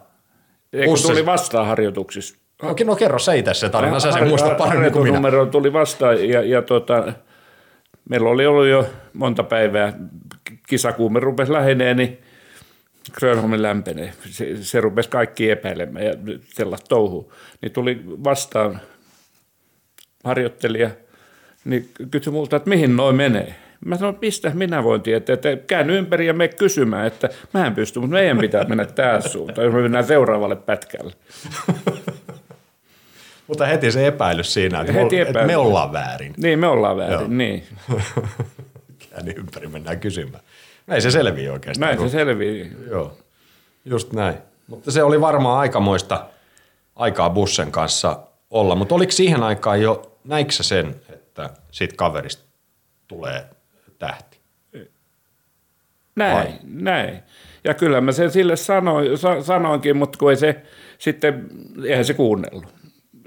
Eikö tuli vastaan harjoituksissa?
No, no kerro se itse se tarina, sä sen muistat paremmin kuin minä.
numero tuli vastaan ja, ja tota, meillä oli ollut jo monta päivää, kisakuume rupesi lähenee, niin Grönholmin lämpenee. Se, se rupesi kaikki epäilemään ja sellaista touhua. Niin tuli vastaan harjoittelija, niin kysyi multa, että mihin noin menee. Mä sanoin, mistä minä voin tietää, että käyn ympäri ja me kysymään, että mä en pysty, mutta meidän pitää mennä tässä suuntaan, jos me mennään seuraavalle pätkälle.
Mutta heti se epäilys siinä, että, heti me, että me ollaan väärin.
Niin, me ollaan väärin, Joo. niin.
niin ympäri mennään kysymään. Näin se selvii oikeastaan.
Näin se selvii.
Joo, just näin. Mutta se oli varmaan aikamoista aikaa bussen kanssa olla. Mutta oliko siihen aikaan jo, näikö sen, että siitä kaverista tulee tähti?
Näin,
Vai?
näin. Ja kyllä mä sen sille sanoin, sa, sanoinkin, mutta kun ei se sitten, eihän se kuunnellut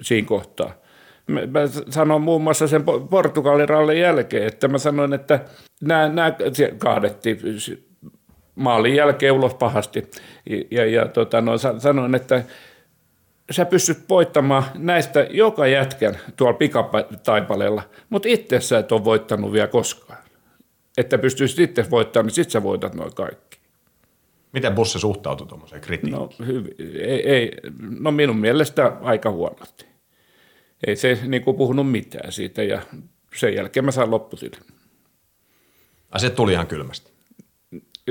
siinä kohtaa. Mä, sanoin muun muassa sen Po- Portugalin rallin jälkeen, että mä sanoin, että nämä, nämä kaadettiin maalin jälkeen ulos pahasti. Ja, ja, ja tota, no, sa- sanoin, että sä pystyt voittamaan näistä joka jätkän tuolla pikataipaleella, mutta itse sä et ole voittanut vielä koskaan. Että pystyisit itse voittamaan, niin sit sä voitat noin kaikki.
Miten bussi suhtautui tuommoiseen kritiikkiin?
No, hyvi, ei, ei, no minun mielestä aika huonosti. Ei se niin kuin puhunut mitään siitä ja sen jälkeen mä sain lopputilin.
Se tuli ihan kylmästi.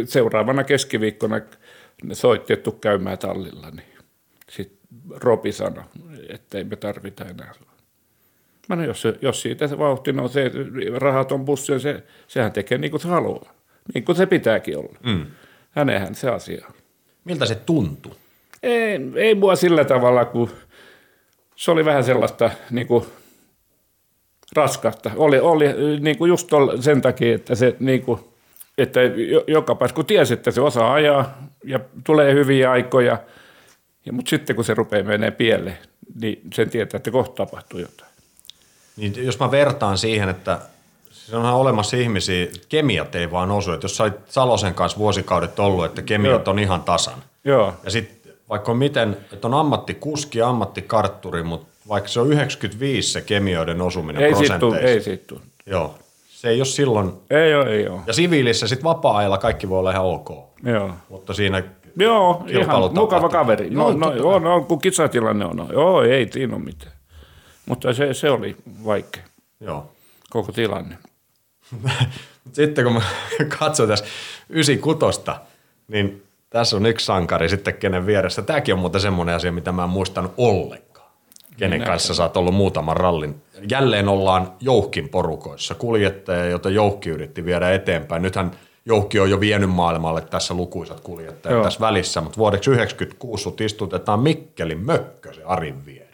Seuraavana keskiviikkona ne soitti, että käymään tallilla, niin sitten Robi sanoi, että ei me tarvita enää. Mä no, jos, jos siitä se vauhti nousee, rahat on bussia, se, sehän tekee niin kuin se haluaa. Niin kuin se pitääkin olla. Mm. Hänenhän se asia on.
Miltä se tuntui?
Ei, ei mua sillä tavalla, kun se oli vähän sellaista niin kuin, raskasta. Oli, oli niin kuin just tol- sen takia, että se niin kuin, että jo- joka paikassa, kun tiesi, että se osaa ajaa ja tulee hyviä aikoja, ja, mutta sitten kun se rupeaa menee pieleen, niin sen tietää, että kohta tapahtuu jotain.
Niin jos mä vertaan siihen, että siis onhan olemassa ihmisiä, kemiat ei vaan osu. Että jos sä olit Salosen kanssa vuosikaudet ollut, että kemiat
Joo.
on ihan tasan.
Joo,
Ja sitten vaikka on miten, että on ammattikuski ammattikartturi, mutta vaikka se on 95 se kemioiden osuminen
ei
prosenteissa.
ei siitä tuu.
Joo. Se ei ole silloin,
Ei ole, ei ole.
ja siviilissä sitten vapaa-ajalla kaikki voi olla ihan ok.
Joo.
Mutta siinä
Joo, ihan mukava kaveri. No, no,
totta
on, on, kun kisatilanne on. on. Joo, ei siinä ole mitään. Mutta se, se oli vaikea,
Joo.
koko tilanne.
Sitten kun mä katsoin tässä 96, niin tässä on yksi sankari sitten, kenen vieressä. Tämäkin on muuten semmoinen asia, mitä mä en muistanut ollenkaan. Kenen
Minä-
kanssa sä oot ollut muutaman rallin. Jälleen ollaan Jouhkin porukoissa. Kuljettaja, jota Jouhki yritti viedä eteenpäin. Nythän Jouhki on jo vienyt maailmalle tässä lukuisat kuljettajat
Joo.
tässä välissä, mutta vuodeksi 96 sut istutetaan Mikkelin mökkösen Arin viereen.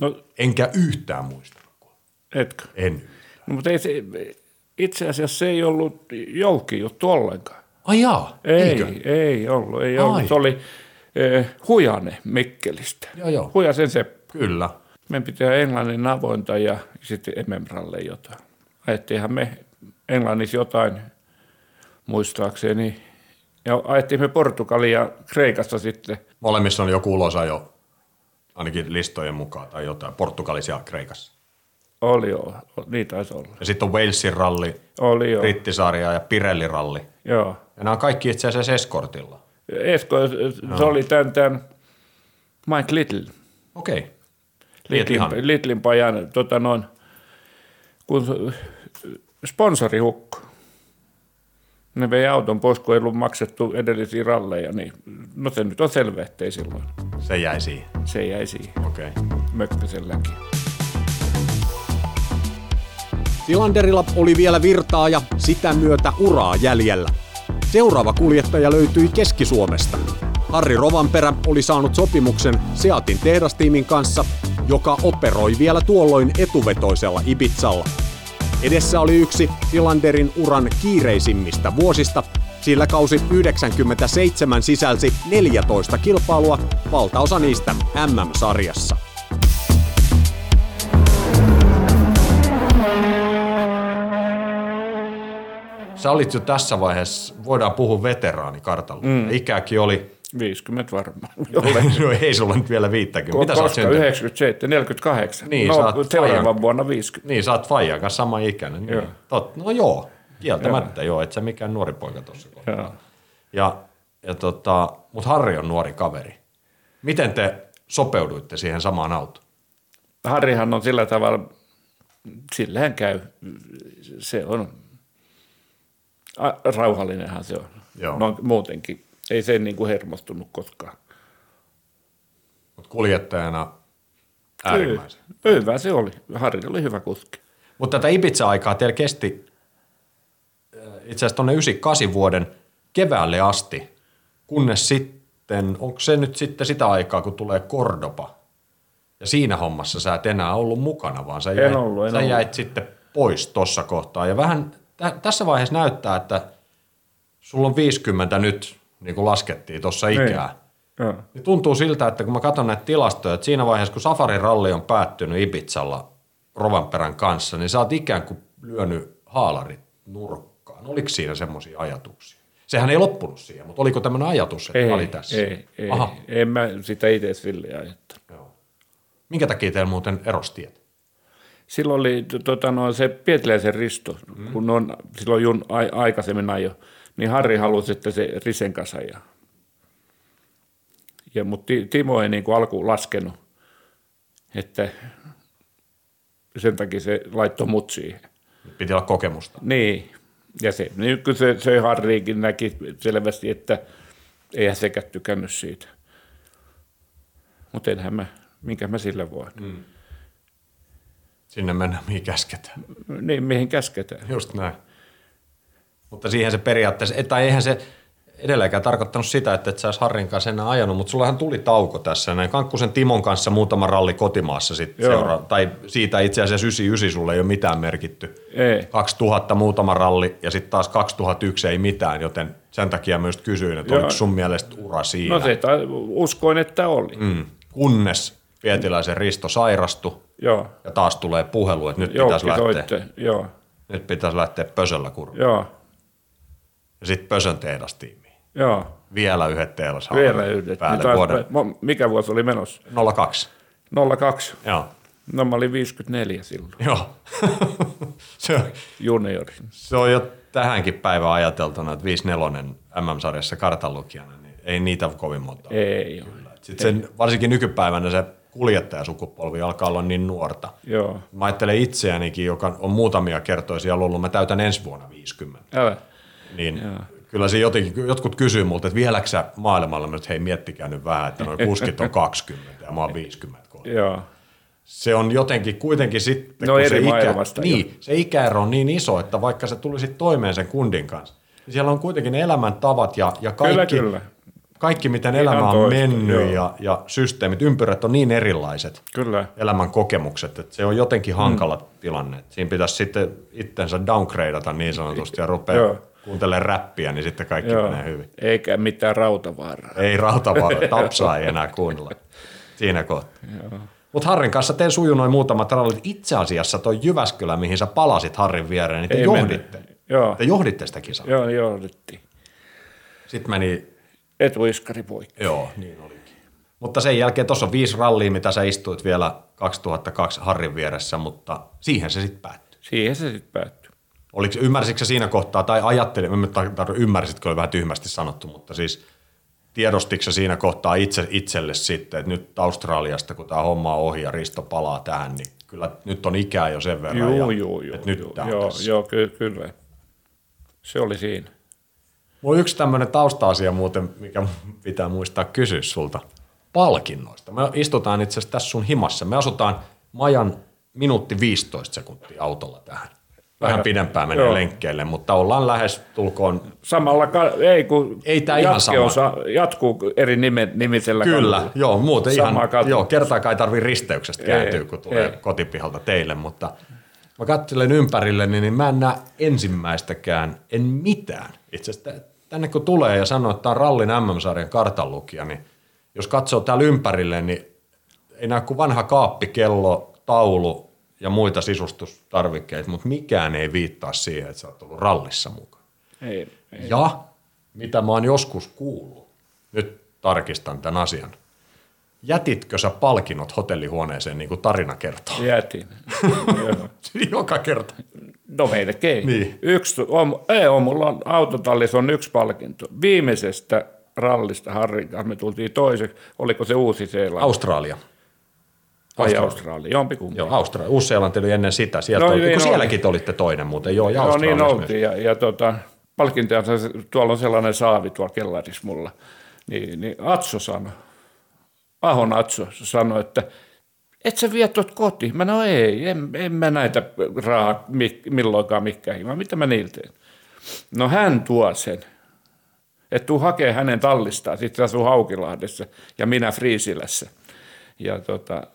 No,
Enkä yhtään muistanut.
etkö?
En.
No, mutta ei se, itse asiassa se ei ollut jouki juttu ollenkaan.
Ai jaa,
Ei,
eikö?
ei ollut. Ei ollut.
Ai.
Se oli eh, Hujane Mikkelistä.
Joo, joo.
Hujasen Seppo.
Kyllä.
Meidän pitää Englannin avointa ja sitten MM-ralle jotain. Ajettiinhan me Englannissa jotain, muistaakseni. Ja ajettiin me Portugalia ja Kreikassa sitten.
Molemmissa on joku ulosajo, ainakin listojen mukaan tai jotain, Portugalisia Kreikassa.
Oli joo, niin taisi olla.
Ja sitten on Walesin ralli,
Oli joo,
Brittisarja ja Pirelli ralli.
joo.
Ja nämä on kaikki itse asiassa eskortilla.
Esko, se oli tämän, tämän Mike Little.
Okei. Okay.
Littlin,
ihan,
Littlin pajan, tota noin, kun sponsori hukku. Ne vei auton pois, kun ei ollut maksettu edellisiä ralleja, niin no se nyt on selvä, ettei silloin.
se jäi siihen.
Se jäi siihen
Okei. Okay.
mökköselläkin.
Tilanderilla oli vielä virtaa ja sitä myötä uraa jäljellä. Seuraava kuljettaja löytyi Keski-Suomesta. Harri Rovanperä oli saanut sopimuksen Seatin tehdastiimin kanssa, joka operoi vielä tuolloin etuvetoisella Ibizalla. Edessä oli yksi Tilanderin uran kiireisimmistä vuosista, sillä kausi 97 sisälsi 14 kilpailua, valtaosa niistä MM-sarjassa.
Sä olit jo tässä vaiheessa, voidaan puhua veteraanikartalla. Mm. Ikäkin oli,
50 varmaan.
no ei sulla nyt vielä 50. Mitä sä oot syntynyt?
97, 48.
Niin,
no, seuraavan
ajan-
vuonna 50.
Niin, sä oot Fajan kanssa sama ikäinen. Niin.
Joo.
Tot, no joo, kieltämättä joo, et sä mikään nuori poika tossa.
Joo.
Ja, ja tota, mutta Harri on nuori kaveri. Miten te sopeuduitte siihen samaan autoon?
Harrihan on sillä tavalla, sillähän käy. Se on, a, rauhallinenhan se on.
Joo.
No, muutenkin. Ei se niin kuin hermostunut koskaan.
Mut kuljettajana äärimmäisen.
Hy- Hyvä se oli. Harri oli hyvä kuski.
Mutta tätä Ibiza-aikaa teillä kesti äh, itse asiassa tuonne 98 vuoden keväälle asti, kunnes sitten, onko se nyt sitten sitä aikaa, kun tulee Cordoba, ja siinä hommassa sä et enää ollut mukana, vaan sä jäit,
ollut, en
sä
ollut.
jäit sitten pois tuossa kohtaa. Ja vähän tä- tässä vaiheessa näyttää, että sulla on 50 nyt, niin kuin laskettiin tuossa ikää.
Joo.
Niin tuntuu siltä, että kun mä katson näitä tilastoja, että siinä vaiheessa, kun Safarin ralli on päättynyt Ibizalla Rovanperän kanssa, niin sä oot ikään kuin lyönyt haalarit nurkkaan. Oliko siinä semmoisia ajatuksia? Sehän ei loppunut siihen, mutta oliko tämmöinen ajatus, että
Ei,
oli tässä?
ei, ei.
Aha.
En mä sitä itse sille ajattanut.
Joo. Minkä takia teillä muuten erostiet?
Silloin oli tota, no, se Pietiläisen Risto, mm. kun on silloin jun a- aikaisemmin ajo, niin Harri halusi, että se Risen kanssa ajaa. Ja, mutta Ti- Timo ei niin kuin alkuun laskenut, että sen takia se laittoi mut siihen.
Piti olla kokemusta.
Niin, ja se, niin kyllä se, se Harriikin näki selvästi, että eihän sekään tykännyt siitä. Mutta enhän mä, minkä mä sillä voin. Mm.
Sinne mennään, mihin käsketään.
Niin, mihin käsketään.
Just näin. Mutta siihen se periaatteessa, tai eihän se edelleenkään tarkoittanut sitä, että et sä ois Harrin kanssa enää ajanut, mutta sullahan tuli tauko tässä. Näin Kankkusen Timon kanssa muutama ralli kotimaassa sitten
Joo.
seura- tai siitä itse asiassa 99 sulle ei ole mitään merkitty.
Ei.
2000 muutama ralli ja sitten taas 2001 ei mitään, joten sen takia myös kysyin, että
Joo.
oliko sun mielestä ura siinä.
No se uskoin, että oli. Mm.
Kunnes Pietiläisen Risto sairastui
Joo,
ja taas tulee puhelu, että nyt
Joukki
pitäisi lähteä.
Joo,
nyt pitäisi lähteä Pösöllä kurvaan.
joo,
Ja sitten Pösön tehdastiimiin.
joo.
Vielä yhdet tehdas
Vielä yhdet.
päälle
Niin
vuoden.
Mikä vuosi oli menossa?
02.
02.
Joo.
No mä olin 54 silloin,
Joo. se, on,
juniori.
se on jo tähänkin päivään ajateltuna, että 54 MM-sarjassa kartanlukijana, niin ei niitä kovin monta.
Ei ole.
Sitten sen, varsinkin nykypäivänä se kuljettajasukupolvi alkaa olla niin nuorta.
Joo,
Mä ajattelen itseänikin, joka on muutamia kertoja siellä ollut, mä täytän ensi vuonna 50.
älä.
Niin kyllä se jotenkin, jotkut kysyy multa, että vieläkö sä maailmalla, mä hei miettikää nyt vähän, että noin kuskit on 20 ja mä oon 53.
Joo,
Se on jotenkin kuitenkin sitten,
No
kun se, ikä, niin, se ikäero on niin iso, että vaikka se tulisit toimeen sen kundin kanssa, siellä on kuitenkin elämäntavat ja, ja kaikki,
Kyllä, kyllä.
Kaikki, miten
Ihan
elämä on
toista,
mennyt
joo.
ja, ja systeemit, ympyrät on niin erilaiset
kyllä.
elämän kokemukset, että se on jotenkin hankala mm. tilanne. Siinä pitäisi sitten itsensä downgradeata niin sanotusti ja rupeaa
Joo.
kuuntelemaan räppiä, niin sitten kaikki
Joo.
menee hyvin.
Eikä mitään rautavaaraa.
Ei rautavaara, tapsaa ei enää kuunnella siinä kohtaa. Mutta Harrin kanssa te sujunoin muutamat rallit. Itse asiassa toi Jyväskylä, mihin sä palasit Harrin viereen, niin te
Ei
johditte.
Joo,
Te johditte sitä kisaa.
joo, johdettiin.
Sitten meni,
Etu Iskari poikki.
joo, niin olikin. Mutta sen jälkeen tuossa on viisi rallia, mitä sä istuit vielä 2002 Harrin vieressä, mutta siihen se sitten päättyi.
Siihen se sitten päättyi.
Oliko, ymmärsitkö sä siinä kohtaa, tai ajattelin, en tar- tar- ymmärsitkö, oli vähän tyhmästi sanottu, mutta siis tiedostitko siinä kohtaa itse, itselle sitten, että nyt Australiasta, kun tämä homma on ohi ja Risto palaa tähän, niin kyllä nyt on ikää jo sen verran.
Joo,
ja,
joo, joo.
että nyt
joo,
on
joo, joo ky- kyllä. Se oli siinä.
Mulla on yksi tämmöinen tausta-asia muuten, mikä pitää muistaa kysyä sulta. Palkinnoista. Me istutaan itse asiassa tässä sun himassa. Me asutaan Majan minuutti 15 sekuntia autolla tähän. Vähän
Aika-
pidempään menee
joo.
lenkkeelle, mutta ollaan lähes tulkoon
Samalla, ei kun
Ei tää ihan sama.
sa- jatkuu eri nime, nimisellä
Kyllä,
kadulla.
joo, muuten ihan,
katu.
joo, kertaakaan ei tarvi risteyksestä kääntyä,
Ei,
kun tulee
ei.
kotipihalta teille, mutta mä katselen ympärille, niin mä en näe ensimmäistäkään, en mitään. Itse asiassa tänne kun tulee ja sanoo, että tämä on rallin MM-sarjan kartanlukija, niin jos katsoo täällä ympärille, niin ei näe kuin vanha kaappi, kello, taulu ja muita sisustustarvikkeita, mutta mikään ei viittaa siihen, että sä oot ollut rallissa mukaan.
Ei, ei.
Ja mitä mä oon joskus kuullut, nyt tarkistan tämän asian. Jätitkö sä palkinnot hotellihuoneeseen niin kuin tarina kertoo?
Jätin.
Joka kerta.
No melkein.
Niin.
Yksi, on, ei on, mulla on autotallissa on yksi palkinto. Viimeisestä rallista Harrin kanssa me tultiin toiseksi. Oliko se Uusi-Seelanti
Australia.
vai
Australia.
Australia? Jompikumpi.
Joo, Australia. Uusi-Seelanti oli ennen sitä. Sieltä
No
no, oli,
niin
kun
oli.
sielläkin te olitte toinen muuten. Joo, ja
No niin
myös.
oltiin. Ja, ja tota, palkintoja, tuolla on sellainen saavi tuolla kellarissa mulla. Niin, niin Atso sanoi, Ahon Atso sanoi, että et sä vie tuot kotiin. Mä no ei, en, en mä näitä rahaa milloinkaan mikään. Mä, mitä mä niillä teen? No hän tuo sen. Että tuu hakee hänen tallistaan. Sitten asuu Haukilahdessa ja minä Friisilässä. Ja tota,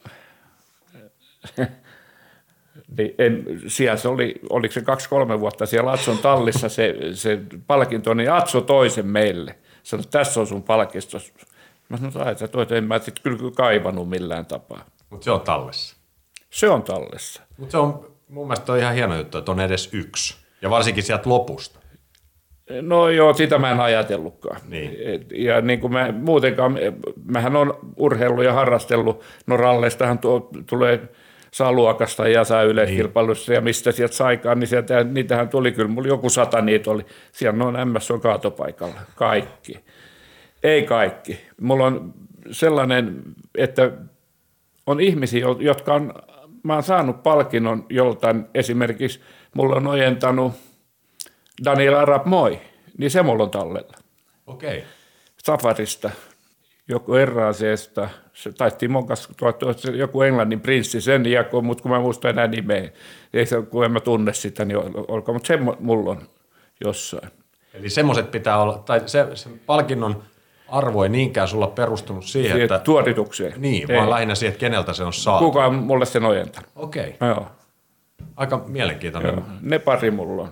niin en, siellä se oli, oliko se kaksi-kolme vuotta siellä Atson tallissa se, se palkinto, niin Atso toi sen meille. Sanoi, tässä on sun palkisto. Mä sanoin, että en mä sitten kyllä kaivannut millään tapaa.
Mutta se on tallessa.
Se on tallessa.
Mutta se on mun mielestä on ihan hieno juttu, että on edes yksi. Ja varsinkin sieltä lopusta.
No joo, sitä mä en ajatellutkaan.
Niin.
Ja niin kuin mä muutenkaan, mähän on urheillut ja harrastellut, no ralleistahan tuo, tulee saa luokasta ja saa yleiskilpailussa ja mistä sieltä saikaan, niin sieltä, niitähän tuli kyllä, mulla joku sata niitä oli. Siellä on MS on kaatopaikalla, kaikki. Ei kaikki. Mulla on sellainen, että on ihmisiä, jotka on, mä oon saanut palkinnon joltain, esimerkiksi mulla on ojentanut Daniel Arab Moi, niin se mulla on tallella.
Okei.
Safarista, joku Erraaseesta, se tai Timon kanssa, joku englannin prinssi, sen jako, mutta kun mä muistan enää nimeä, ei se, kun en mä tunne sitä, niin olkoon, mutta se mulla on jossain.
Eli semmoiset pitää olla, tai se, se palkinnon arvo ei niinkään sulla perustunut siihen, siihen että...
Tuoritukseen.
Niin, ei. vaan lähinnä siihen, että keneltä se on saatu.
Kuka on mulle sen ojentanut.
Okei.
Okay. Joo.
Aika mielenkiintoinen. Joo.
Ne pari mulla on.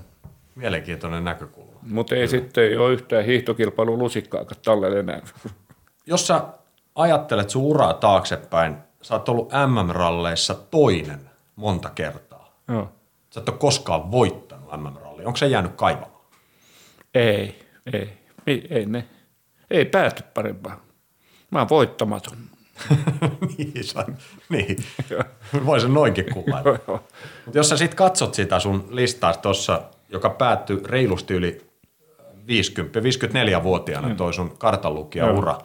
Mielenkiintoinen näkökulma.
Mutta ei sitten ei ole yhtään hiihtokilpailu lusikkaa tälle enää.
Jos sä ajattelet sun uraa taaksepäin, sä oot ollut MM-ralleissa toinen monta kertaa.
Joo.
Sä et ole koskaan voittanut MM-rallia. Onko se jäänyt kaivamaan?
Ei, ei. Ei, ei ne. Ei pääty parempaan. Mä oon voittamaton.
niin, sä, niin. voi sen noinkin kuvailla. Mutta jos sä sitten katsot sitä sun listaa tuossa, joka päättyi reilusti yli 50, 54-vuotiaana mm. toi sun kartanlukija ura.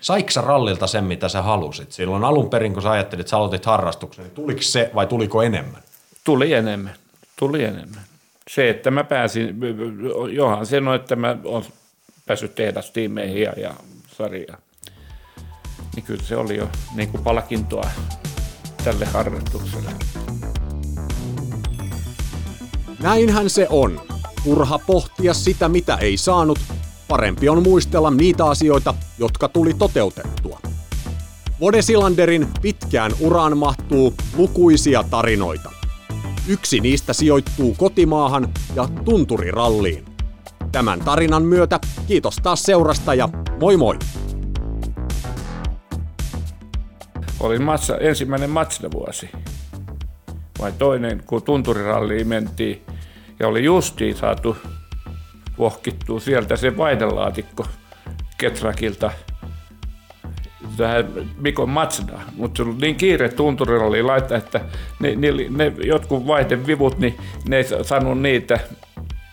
Saiko sä rallilta sen, mitä sä halusit? Silloin alun perin, kun sä ajattelit, että sä aloitit harrastuksen, niin tuliko se vai tuliko enemmän?
Tuli enemmän. Tuli enemmän. Se, että mä pääsin, johan sen on, että mä päässyt tehdastiimeihin ja, ja sarjaan. Niin kyllä se oli jo niin kuin palkintoa tälle harrastukselle.
Näinhän se on. Turha pohtia sitä, mitä ei saanut. Parempi on muistella niitä asioita, jotka tuli toteutettua. Vodesilanderin pitkään uraan mahtuu lukuisia tarinoita. Yksi niistä sijoittuu kotimaahan ja tunturiralliin. Tämän tarinan myötä kiitos taas seurasta ja moi moi!
Oli matsa, ensimmäinen vuosi. Vai toinen, kun tunturiralliin mentiin ja oli justiin saatu vohkittua sieltä se vaidelaatikko Ketrakilta tähän Mikon Matsda, mutta se oli niin kiire tunturiralliin laittaa, että ne, ne, ne jotkut vaihdevivut, niin ne ei saanut niitä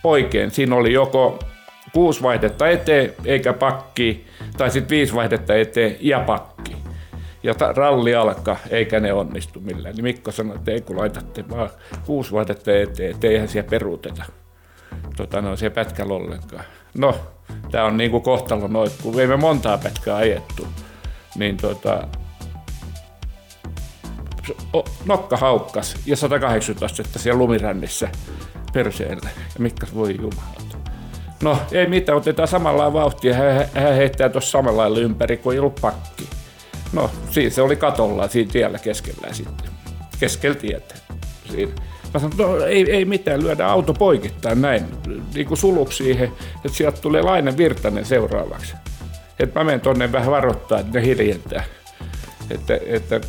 oikein. Siinä oli joko kuusi vaihdetta eteen eikä pakki, tai sitten viisi vaihdetta eteen ja pakki. Ja ta- ralli alkaa, eikä ne onnistu millään. Niin Mikko sanoi, että ei kun laitatte vaan kuusi vaihdetta eteen, että eihän siellä peruuteta. Tota, no, se pätkällä ollenkaan. No, tämä on niinku kohtalo noin, kun ei me montaa pätkää ajettu. Niin tota, nokka haukkas ja 180 astetta siellä lumirännissä perseellä. Ja Mikkas voi jumalauta. No ei mitään, otetaan samalla vauhtia. Hän, heittää tuossa samalla lailla ympäri, kun ei ollut pakki. No siinä se oli katolla siinä tiellä keskellä sitten. Keskellä tietä. Siinä. Mä sanoin, no ei, ei mitään, lyödä auto poikittain näin, niin kuin suluksi siihen, että sieltä tulee Lainen Virtanen seuraavaksi. Että mä menen tonne vähän varoittaa, että ne hiljentää. Että, että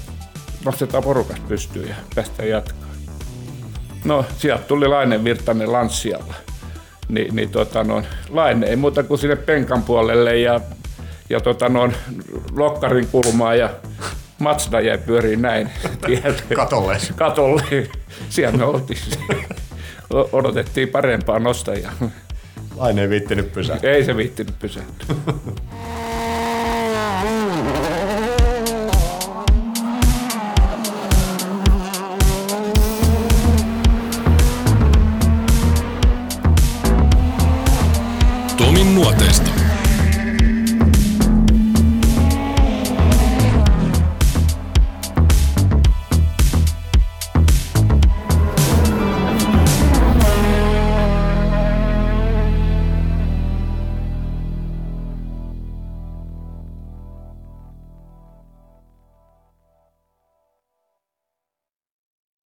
nostetaan porukasta pystyyn ja päästään jatkaa. No, sieltä tuli Lainen Virtanen lanssialla. Ni, niin tota, no, Laine ei muuta kuin sinne penkan puolelle ja, ja tota, no, lokkarin kulmaa ja Matsda jäi pyöriin näin.
Katolle.
Katolle. Siellä me oltiin. Odotettiin parempaa nostajaa.
Laine ei viittinyt pysähtyä.
Ei se viittinyt pysähtyä.
Min